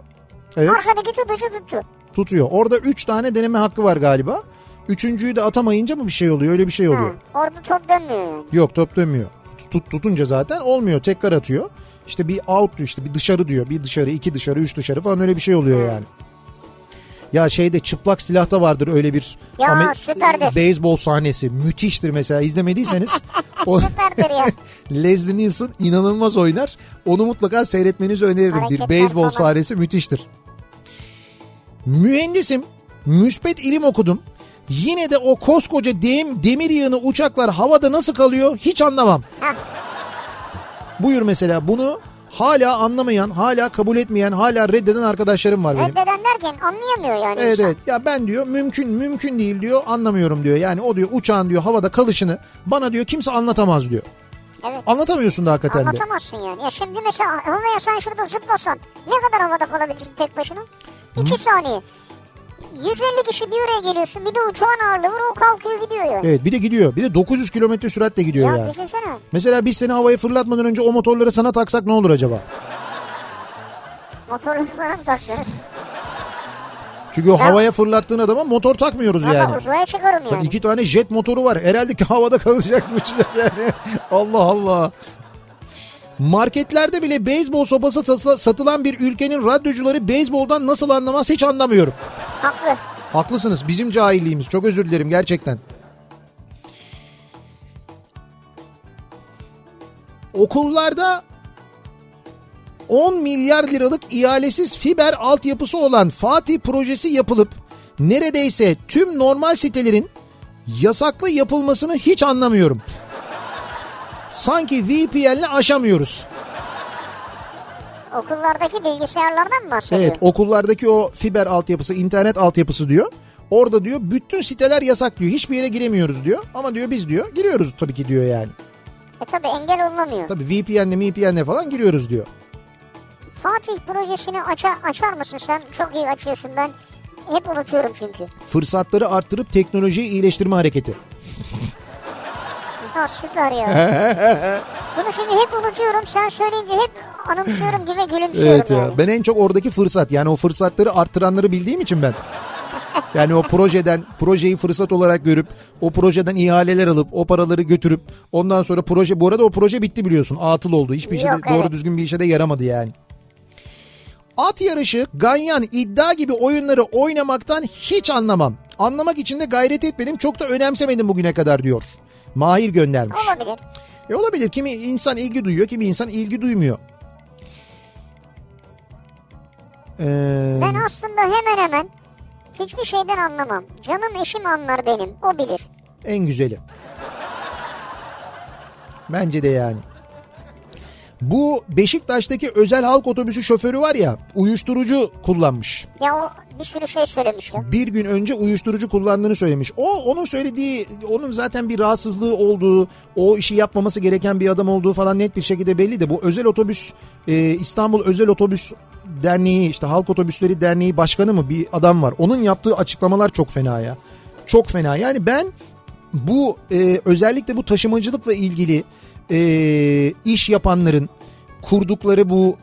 Evet. Arkadaki tutucu tuttu. tutuyor. Orada 3 tane deneme hakkı var galiba. Üçüncüyü de atamayınca mı bir şey oluyor? Öyle bir şey Ha, oluyor. orada top dönmüyor. Yok top dönmüyor. Tut, tutunca zaten olmuyor. Tekrar atıyor. İşte bir out diyor işte bir dışarı diyor. Bir dışarı, iki dışarı, üç dışarı falan öyle bir şey oluyor yani. Ya şeyde çıplak silahta vardır öyle bir Ya, süperdir. beyzbol sahnesi. Müthiştir mesela izlemediyseniz. [laughs] o Süperdir ya. [laughs] Leslie Nielsen inanılmaz oynar. Onu mutlaka seyretmenizi öneririm. Bir Hareketler beyzbol falan. sahnesi müthiştir. Mühendisim. Müspet ilim okudum. Yine de o koskoca dem, demir yığını uçaklar havada nasıl kalıyor hiç anlamam. Buyur mesela bunu hala anlamayan, hala kabul etmeyen, hala reddeden arkadaşlarım var benim. Reddeden derken anlayamıyor yani Evet insan. evet ya ben diyor mümkün mümkün değil diyor anlamıyorum diyor. Yani o diyor uçağın diyor havada kalışını bana diyor kimse anlatamaz diyor. Evet. Anlatamıyorsun da hakikaten de. Anlatamazsın yani. Ya şimdi mesela havaya sen şurada zıplasan ne kadar havada kalabilirsin tek başına? İki saniye. 150 kişi bir araya geliyorsun. Bir de uçağın ağırlığı var o kalkıyor gidiyor yani. Evet bir de gidiyor. Bir de 900 kilometre süratle gidiyor Ya yani. düşünsene. Mesela biz seni havaya fırlatmadan önce o motorları sana taksak ne olur acaba? Motorunu falan mı taksınız? Çünkü o havaya fırlattığın adama motor takmıyoruz Valla yani. uzaya çıkarım Bak yani. iki tane jet motoru var. Herhalde ki havada kalacak uçacak yani. [laughs] Allah Allah. Marketlerde bile beyzbol sopası satı- satılan bir ülkenin radyocuları beyzboldan nasıl anlamaz hiç anlamıyorum. Haklı. Haklısınız bizim cahilliğimiz. Çok özür dilerim gerçekten. Okullarda 10 milyar liralık ihalesiz fiber altyapısı olan Fatih projesi yapılıp neredeyse tüm normal sitelerin yasaklı yapılmasını hiç anlamıyorum. Sanki VPN'le aşamıyoruz. Okullardaki bilgisayarlardan mı bahsediyor? Evet okullardaki o fiber altyapısı, internet altyapısı diyor. Orada diyor bütün siteler yasak diyor. Hiçbir yere giremiyoruz diyor. Ama diyor biz diyor giriyoruz tabii ki diyor yani. E tabi engel olunamıyor. Tabii VPN'le VPN'le falan giriyoruz diyor. Fatih projesini açar, açar mısın sen? Çok iyi açıyorsun ben. Hep unutuyorum çünkü. Fırsatları arttırıp teknolojiyi iyileştirme hareketi. [laughs] Ha süper ya. [laughs] Bunu şimdi hep unutuyorum. Sen söyleyince hep anımsıyorum gibi gülümsüyorum Evet ya. yani. Ben en çok oradaki fırsat yani o fırsatları arttıranları bildiğim için ben. Yani o projeden projeyi fırsat olarak görüp o projeden ihaleler alıp o paraları götürüp ondan sonra proje bu arada o proje bitti biliyorsun. Atıl oldu. Hiçbir işe de, Yok, doğru evet. düzgün bir işe de yaramadı yani. At yarışı, ganyan, iddia gibi oyunları oynamaktan hiç anlamam. Anlamak için de gayret etmedim. Çok da önemsemedim bugüne kadar diyor. Mahir göndermiş. Olabilir. E olabilir. Kimi insan ilgi duyuyor, kimi insan ilgi duymuyor. Ee, Ben aslında hemen hemen hiçbir şeyden anlamam. Canım eşim anlar benim. O bilir. en güzeli. Bence de yani. Bu Beşiktaş'taki özel halk otobüsü şoförü var ya uyuşturucu kullanmış. Ya o bir sürü şey söylemiş ya. Bir gün önce uyuşturucu kullandığını söylemiş. O onun söylediği onun zaten bir rahatsızlığı olduğu o işi yapmaması gereken bir adam olduğu falan net bir şekilde belli de bu özel otobüs e, İstanbul Özel Otobüs Derneği işte Halk Otobüsleri Derneği Başkanı mı bir adam var. Onun yaptığı açıklamalar çok fena ya. Çok fena yani ben bu e, özellikle bu taşımacılıkla ilgili e, iş yapanların kurdukları bu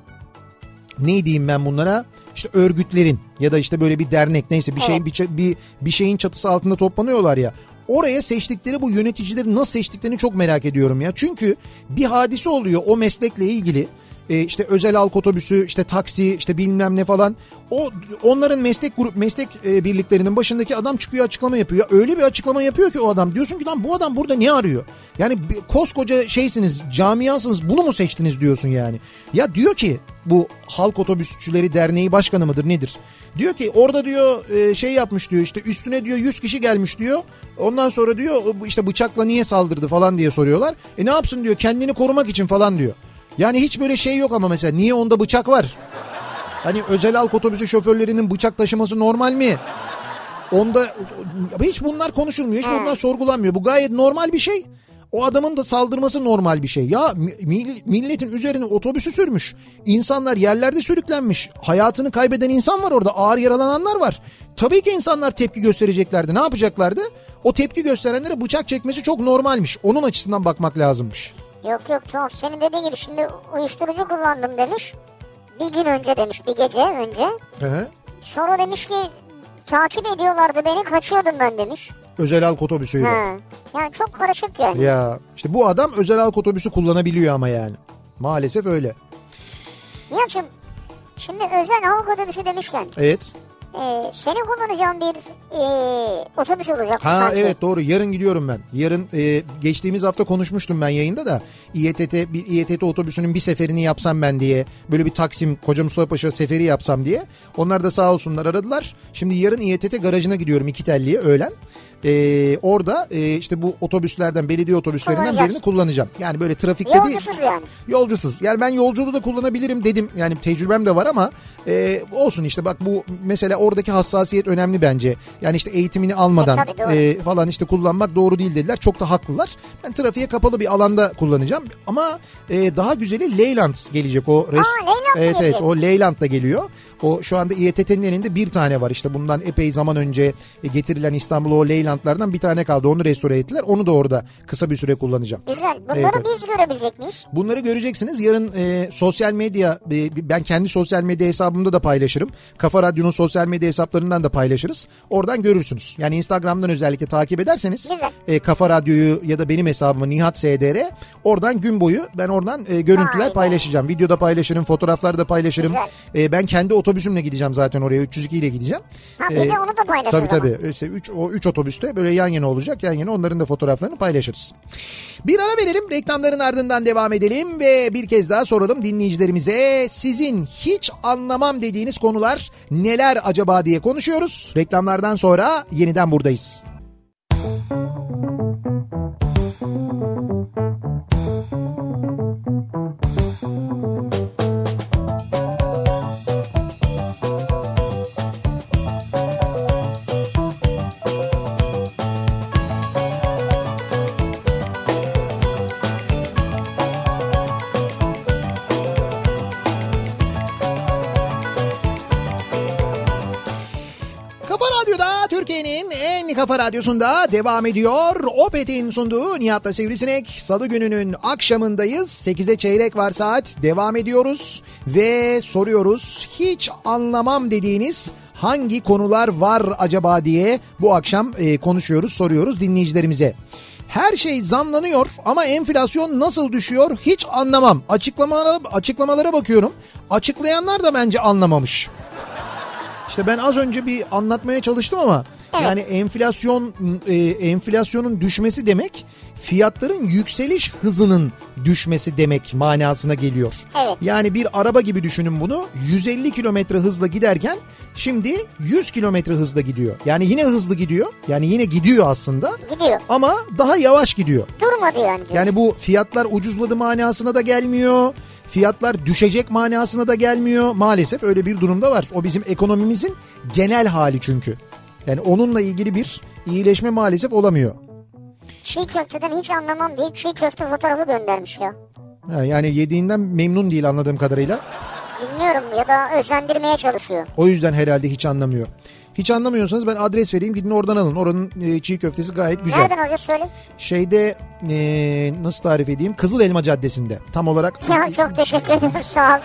ne diyeyim ben bunlara? İşte örgütlerin ya da işte böyle bir dernek neyse bir şeyin bir, bir bir şeyin çatısı altında toplanıyorlar ya. Oraya seçtikleri bu yöneticileri nasıl seçtiklerini çok merak ediyorum ya. Çünkü bir hadise oluyor o meslekle ilgili. E, işte özel halk otobüsü, işte taksi, işte bilmem ne falan. O onların meslek grup meslek e, birliklerinin başındaki adam çıkıyor açıklama yapıyor. Ya öyle bir açıklama yapıyor ki o adam. Diyorsun ki lan bu adam burada ne arıyor? Yani koskoca şeysiniz, camiasınız bunu mu seçtiniz diyorsun yani. Ya diyor ki bu Halk Otobüsçüleri Derneği Başkanı mıdır nedir? Diyor ki orada diyor e, şey yapmış diyor işte üstüne diyor 100 kişi gelmiş diyor. Ondan sonra diyor işte bıçakla niye saldırdı falan diye soruyorlar. E ne yapsın diyor kendini korumak için falan diyor. Yani hiç böyle şey yok ama mesela niye onda bıçak var? Hani özel halk otobüsü şoförlerinin bıçak taşıması normal mi? Onda hiç bunlar konuşulmuyor, hiç bunlar sorgulanmıyor. Bu gayet normal bir şey. O adamın da saldırması normal bir şey. Ya mi- milletin üzerine otobüsü sürmüş. İnsanlar yerlerde sürüklenmiş. Hayatını kaybeden insan var orada. Ağır yaralananlar var. Tabii ki insanlar tepki göstereceklerdi. Ne yapacaklardı? O tepki gösterenlere bıçak çekmesi çok normalmiş. Onun açısından bakmak lazımmış. Yok yok çok. Senin dediğin gibi şimdi uyuşturucu kullandım demiş. Bir gün önce demiş bir gece önce. Hı. Sonra demiş ki takip ediyorlardı beni kaçıyordum ben demiş. Özel halk otobüsüyle. Ha. Yani çok karışık yani. Ya işte bu adam özel halk otobüsü kullanabiliyor ama yani. Maalesef öyle. Nihat'cığım şimdi özel halk otobüsü demişken Evet. E, senin kullanacağın bir e, otobüs olacak Ha sanki. evet doğru yarın gidiyorum ben. Yarın e, geçtiğimiz hafta konuşmuştum ben yayında da İETT bir İETT otobüsünün bir seferini yapsam ben diye. Böyle bir Taksim Koca Mustafa Paşa seferi yapsam diye. Onlar da sağ olsunlar aradılar. Şimdi yarın İETT garajına gidiyorum iki telliye öğlen. E, orada e, işte bu otobüslerden belediye otobüslerinden birini kullanacağım. Yani böyle trafikte değil. Yolcusuz yani. Yolcusuz. Yani ben yolculuğu da kullanabilirim dedim. Yani tecrübem de var ama e, olsun işte bak bu mesela oradaki hassasiyet önemli bence. Yani işte eğitimini almadan E, tabii, e, falan işte kullanmak doğru değil dediler. Çok da haklılar. Ben trafiğe kapalı bir alanda kullanacağım. Ama e, daha güzeli Leyland gelecek o. res- Aa, Leyland Evet evet o Leyland da geliyor. O şu anda İETT'nin elinde bir tane var. İşte bundan epey zaman önce getirilen İstanbul'a o Leyland'lardan bir tane kaldı. Onu restore ettiler. Onu da orada kısa bir süre kullanacağım. Güzel. Bunları Evet, biz görebilecek miyiz? Bunları göreceksiniz. Yarın e, sosyal medya, e, ben kendi sosyal medya hesabımda da paylaşırım. Kafa Radyo'nun sosyal medya hesaplarından da paylaşırız. Oradan görürsünüz. Yani Instagram'dan özellikle takip ederseniz Güzel. e, Kafa Radyo'yu ya da benim hesabımı Nihat SDR oradan gün boyu ben oradan e, görüntüler be. paylaşacağım. Videoda paylaşırım, fotoğraflarda paylaşırım. Güzel. E, ben kendi otobüsümle gideceğim zaten oraya 302 ile gideceğim. Ha, bir de onu da paylaş Tabii tabii. İşte üç, o üç otobüste böyle yan yana olacak. Yan yana onların da fotoğraflarını paylaşırız. Bir ara verelim. Reklamların ardından devam edelim ve bir kez daha soralım dinleyicilerimize. Sizin hiç anlamam dediğiniz konular neler acaba diye konuşuyoruz. Reklamlardan sonra yeniden buradayız. Kafa En kafa radyosunda devam ediyor. Opet'in sunduğu Nihat'la Sivrisinek. Salı gününün akşamındayız. 8'e çeyrek var saat. Devam ediyoruz ve soruyoruz. Hiç anlamam dediğiniz hangi konular var acaba diye bu akşam e, konuşuyoruz, soruyoruz dinleyicilerimize. Her şey zamlanıyor ama enflasyon nasıl düşüyor hiç anlamam. Açıklamalara, açıklamalara bakıyorum. Açıklayanlar da bence anlamamış. İşte ben az önce bir anlatmaya çalıştım ama Evet. yani enflasyon e, enflasyonun düşmesi demek fiyatların yükseliş hızının düşmesi demek manasına geliyor. Evet. Yani bir araba gibi düşünün bunu 150 kilometre hızla giderken şimdi 100 kilometre hızla gidiyor. Yani yine hızlı gidiyor. Yani yine gidiyor aslında Gidiyor. ama daha yavaş gidiyor. Durmadı yani. diyorsun. Yani bu fiyatlar ucuzladı manasına da gelmiyor. Fiyatlar düşecek manasına da gelmiyor. Maalesef öyle bir durumda var. O bizim ekonomimizin genel hali çünkü. Yani onunla ilgili bir iyileşme maalesef olamıyor. Çiğ köfteden hiç anlamam deyip çiğ köfte fotoğrafı göndermiş ya. Ha, Yani yediğinden memnun değil anladığım kadarıyla. Bilmiyorum ya da özendirmeye çalışıyor. O yüzden herhalde hiç anlamıyor. Hiç anlamıyorsanız ben adres vereyim gidin oradan alın. Oranın e, çiğ köftesi gayet güzel. Nereden alacağız söyle. Şeyde e, nasıl tarif edeyim? Kızıl Elma Caddesi'nde. Tam olarak [laughs] Ya çok teşekkür ederim sağ ol.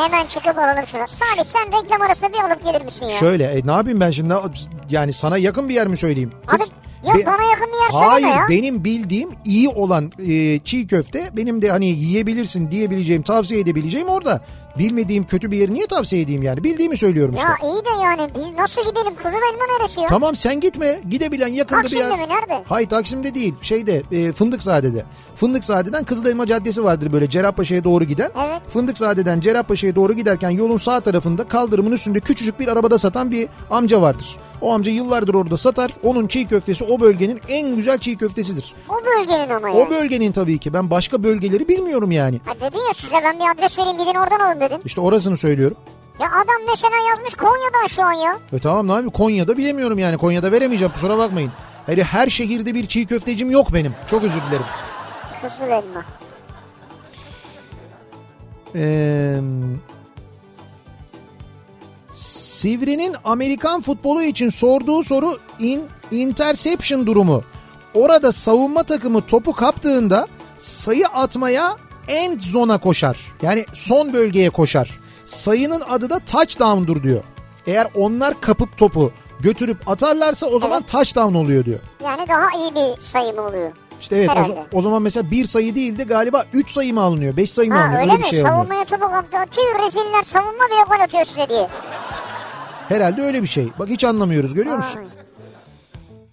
Hemen çıkıp alalım şunu. Salih sen reklam arasında bir alıp gelir misin ya? Şöyle e, ne yapayım ben şimdi yani sana yakın bir yer mi söyleyeyim? Abi, ya Be- bana yakın bir yer söyleme Hayır ya. benim bildiğim iyi olan e, çiğ köfte benim de hani yiyebilirsin diyebileceğim tavsiye edebileceğim orada. Bilmediğim kötü bir yeri niye tavsiye edeyim yani bildiğimi söylüyorum işte. Ya iyi de yani biz nasıl gidelim? Kızıl elma neresi ya? Tamam sen gitme gidebilen yakında bir yer. Taksim'de mi nerede? Hayır Taksim'de değil şeyde e, Fındıkzade'de. Fındıkzade'den Kızılelma Caddesi vardır böyle Cerrahpaşa'ya doğru giden. Evet. Fındıkzade'den Cerrahpaşa'ya doğru giderken yolun sağ tarafında kaldırımın üstünde küçücük bir arabada satan bir amca vardır. O amca yıllardır orada satar. Onun çiğ köftesi o bölgenin en güzel çiğ köftesidir. O bölgenin ama O yani. bölgenin tabii ki. Ben başka bölgeleri bilmiyorum yani. Ha dedin ya size ben bir adres vereyim gidin oradan alın dedin. İşte orasını söylüyorum. Ya adam mesela yazmış Konya'dan şu an ya. E tamam ne yapayım Konya'da bilemiyorum yani. Konya'da veremeyeceğim kusura bakmayın. Hele her şehirde bir çiğ köftecim yok benim. Çok özür dilerim. Kızıl elma. Ee, Sivri'nin Amerikan futbolu için sorduğu soru in, interception durumu. Orada savunma takımı topu kaptığında sayı atmaya end zone'a koşar. Yani son bölgeye koşar. Sayının adı da touchdown'dur diyor. Eğer onlar kapıp topu götürüp atarlarsa o zaman touchdown oluyor diyor. Yani daha iyi bir sayı mı oluyor? İşte evet o, Herhalde. o zaman mesela bir sayı değil de galiba 3 sayı mı alınıyor? 5 sayı mı Ha alınıyor? öyle, Öyle bir şey alınıyor. Savunmaya topu kaptı. Tüy reziller savunma bile gol atıyor size diye. Herhalde öyle bir şey. Bak hiç anlamıyoruz görüyor musun?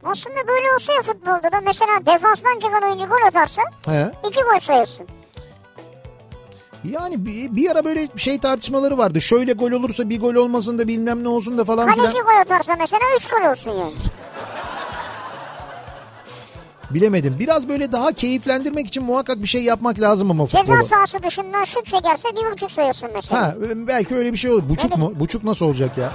Aslında böyle olsa ya futbolda da mesela defanstan çıkan oyuncu gol atarsa He. iki gol sayılsın. Yani bir, bir ara böyle şey tartışmaları vardı. Şöyle gol olursa bir gol olmasın da bilmem ne olsun da falan filan. Kaleci gol atarsa mesela üç gol olsun yani. Bilemedim. Biraz böyle daha keyiflendirmek için muhakkak bir şey yapmak lazım ama Ceza futbolu. sahası dışından şut çekerse bir buçuk sayılsın mesela. Ha belki öyle bir şey olur. Buçuk Öyle. mu? Buçuk nasıl olacak ya?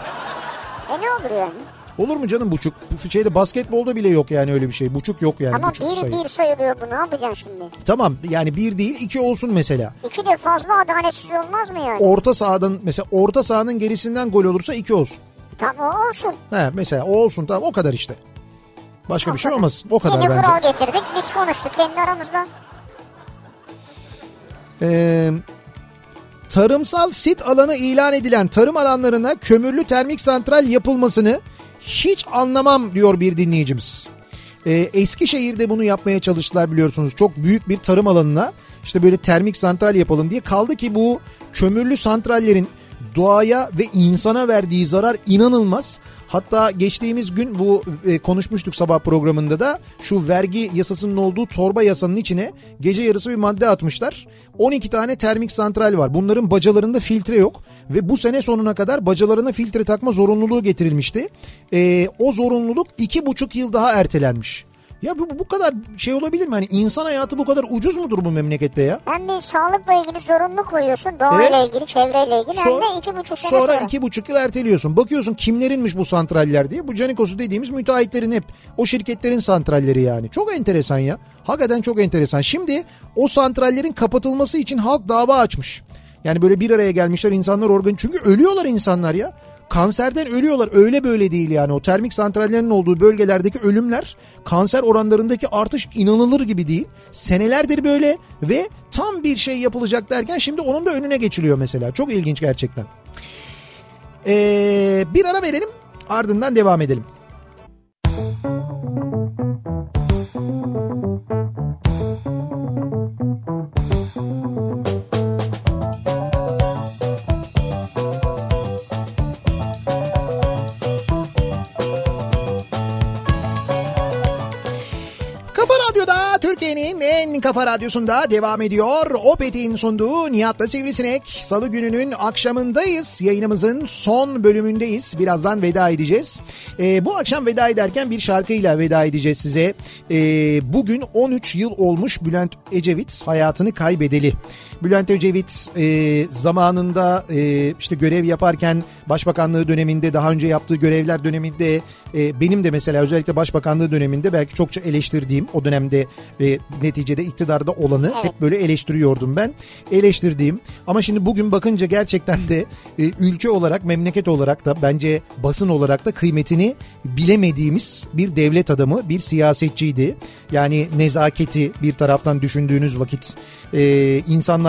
E ne olur yani? Olur mu canım buçuk? Bu Şeyde basketbolda bile yok yani öyle bir şey. Buçuk yok yani Ama buçuk bir sayı. bir sayılıyor bu ne yapacaksın şimdi? Tamam yani bir değil iki olsun mesela. İki de fazla adaletsiz olmaz mı yani? Orta sahadan mesela orta sahanın gerisinden gol olursa iki olsun. Tamam o olsun. He mesela o olsun tamam o kadar işte. Başka O bir şey kadar. olmasın. O kadar Yeni bence. kural getirdik biz konuştuk kendi aramızda. Ee, tarımsal sit alanı ilan edilen tarım alanlarına kömürlü termik santral yapılmasını hiç anlamam diyor bir dinleyicimiz. Ee, Eskişehir'de bunu yapmaya çalıştılar biliyorsunuz. Çok büyük bir tarım alanına işte böyle termik santral yapalım diye kaldı ki bu kömürlü santrallerin doğaya ve insana verdiği zarar inanılmaz. Hatta geçtiğimiz gün bu e, konuşmuştuk sabah programında da şu vergi yasasının olduğu torba yasanın içine gece yarısı bir madde atmışlar. 12 tane termik santral var. Bunların bacalarında filtre yok ve bu sene sonuna kadar bacalarına filtre takma zorunluluğu getirilmişti. E, o zorunluluk iki buçuk yıl daha ertelenmiş. Ya bu, bu kadar şey olabilir mi? Hani insan hayatı bu kadar ucuz mudur bu memlekette ya? Hem bir sağlıkla ilgili zorunlu koyuyorsun doğayla Evet. ilgili çevreyle ilgili hem Sonra- de iki buçuk sene Sonra sonra. iki buçuk yıl erteliyorsun. Bakıyorsun kimlerinmiş bu santraller diye. Bu Canikos'u dediğimiz müteahhitlerin hep o şirketlerin santralleri yani. Çok enteresan ya. Hakikaten çok enteresan. Şimdi o santrallerin kapatılması için halk dava açmış. Yani böyle bir araya gelmişler insanlar organ çünkü ölüyorlar insanlar ya. Kanserden ölüyorlar öyle böyle değil yani o termik santrallerin olduğu bölgelerdeki ölümler kanser oranlarındaki artış inanılır gibi değil. Senelerdir böyle ve tam bir şey yapılacak derken şimdi onun da önüne geçiliyor mesela. Çok ilginç gerçekten. Ee, bir ara verelim ardından devam edelim. Kafa kafa radyosunda devam ediyor. Opet'in sunduğu Nihat'la Sivrisinek. Salı gününün akşamındayız. Yayınımızın son bölümündeyiz. Birazdan veda edeceğiz. Ee, bu akşam veda ederken bir şarkıyla veda edeceğiz size. Ee, bugün 13 yıl olmuş Bülent Ecevit hayatını kaybedeli. Bülent Ecevit e, zamanında e, işte görev yaparken başbakanlığı döneminde daha önce yaptığı görevler döneminde e, benim de mesela özellikle başbakanlığı döneminde belki çokça eleştirdiğim o dönemde e, neticede iktidarda olanı hep böyle eleştiriyordum ben. Eleştirdiğim ama şimdi bugün bakınca gerçekten de e, ülke olarak memleket olarak da bence basın olarak da kıymetini bilemediğimiz bir devlet adamı bir siyasetçiydi. Yani nezaketi bir taraftan düşündüğünüz vakit e,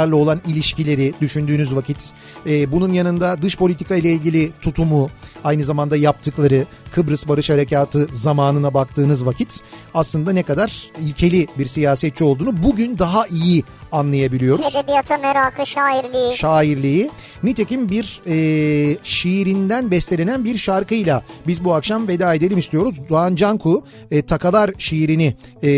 insanlarla olan ilişkileri düşündüğünüz vakit e, bunun yanında dış politika ile ilgili tutumu aynı zamanda yaptıkları Kıbrıs Barış Harekatı zamanına baktığınız vakit aslında ne kadar ilkeli bir siyasetçi olduğunu bugün daha iyi anlayabiliyoruz Edebiyata merakı, şairliği. şairliği. Nitekim bir e, şiirinden bestelenen bir şarkıyla biz bu akşam veda edelim istiyoruz. Doğan Canku e, Takalar şiirini e,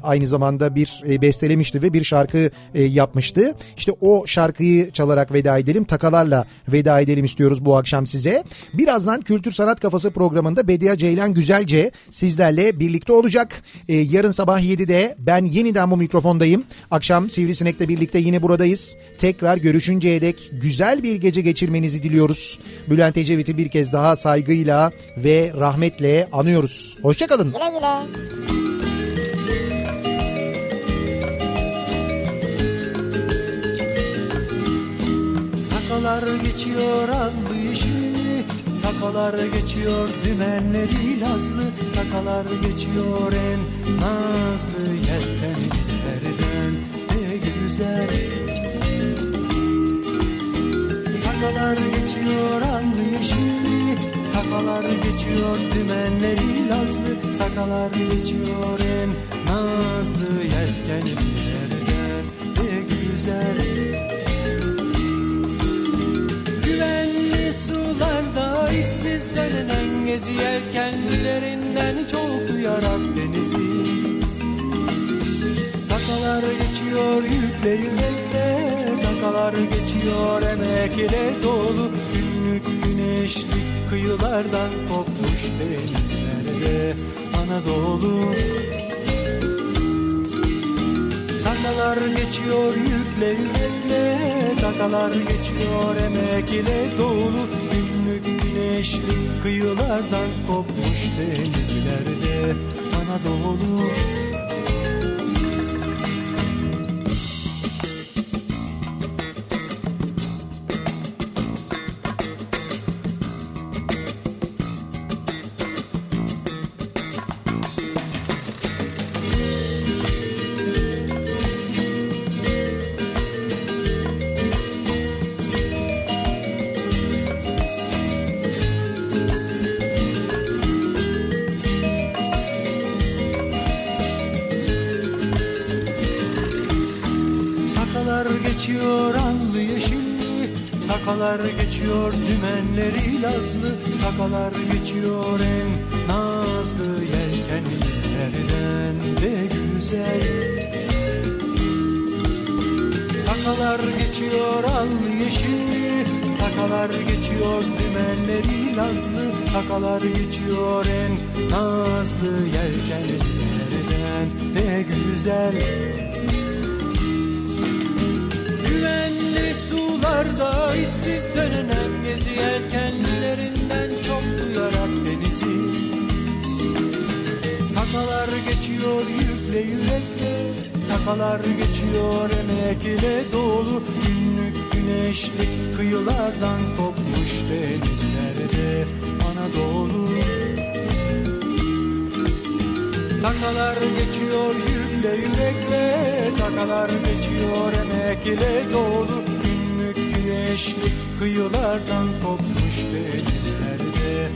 aynı zamanda bir e, bestelemişti ve bir şarkı e, yapmıştı. İşte o şarkıyı çalarak veda edelim. Takalarla veda edelim istiyoruz bu akşam size. Birazdan Kültür Sanat Kafası programında Bediye Ceylan Güzelce sizlerle birlikte olacak. E, yarın sabah 7'de ben yeniden bu mikrofondayım. Akşam Sivrisinek'le birlikte yine buradayız. Tekrar görüşünceye dek güzel bir gece geçirmenizi diliyoruz. Bülent Ecevit'i bir kez daha saygıyla ve rahmetle anıyoruz. Hoşçakalın. Güle güle. Takalar geçiyor anlı işi Takalar geçiyor dümenleri lazlı Takalar geçiyor en nazlı yelkenlerden Ne güzel. Takalar geçiyor anlı işi Takalar geçiyor dümenleri lazlı Takalar geçiyor en nazlı yelkenlerden Ne güzel Sularda işsiz dönenen gezi yelkenlilerinden çok duyarak denizi. Takalar geçiyor yükle yükle Takalar geçiyor emek ile dolu. Günlük güneşli kıyılardan kopmuş denizlerde. Anadolu Takalar geçiyor yükle yükle Takalar geçiyor emek ile dolu. Günlük güneşli kıyılardan kopmuş denizlerde Anadolu lazlı Takalar geçiyor en nazlı yelkenlilerden de güzel. Takalar geçiyor allı yeşilli Takalar geçiyor dümenleri lazlı Takalar geçiyor en nazlı yelkenlilerden de güzel. Güvenli sularda işsiz dönen Takalar geçiyor emek ile dolu. Günlük güneşli kıyılardan kopmuş denizlerde Anadolu. Takalar geçiyor yükle yürekle. Takalar geçiyor emek ile dolu. Günlük güneşli kıyılardan kopmuş denizlerde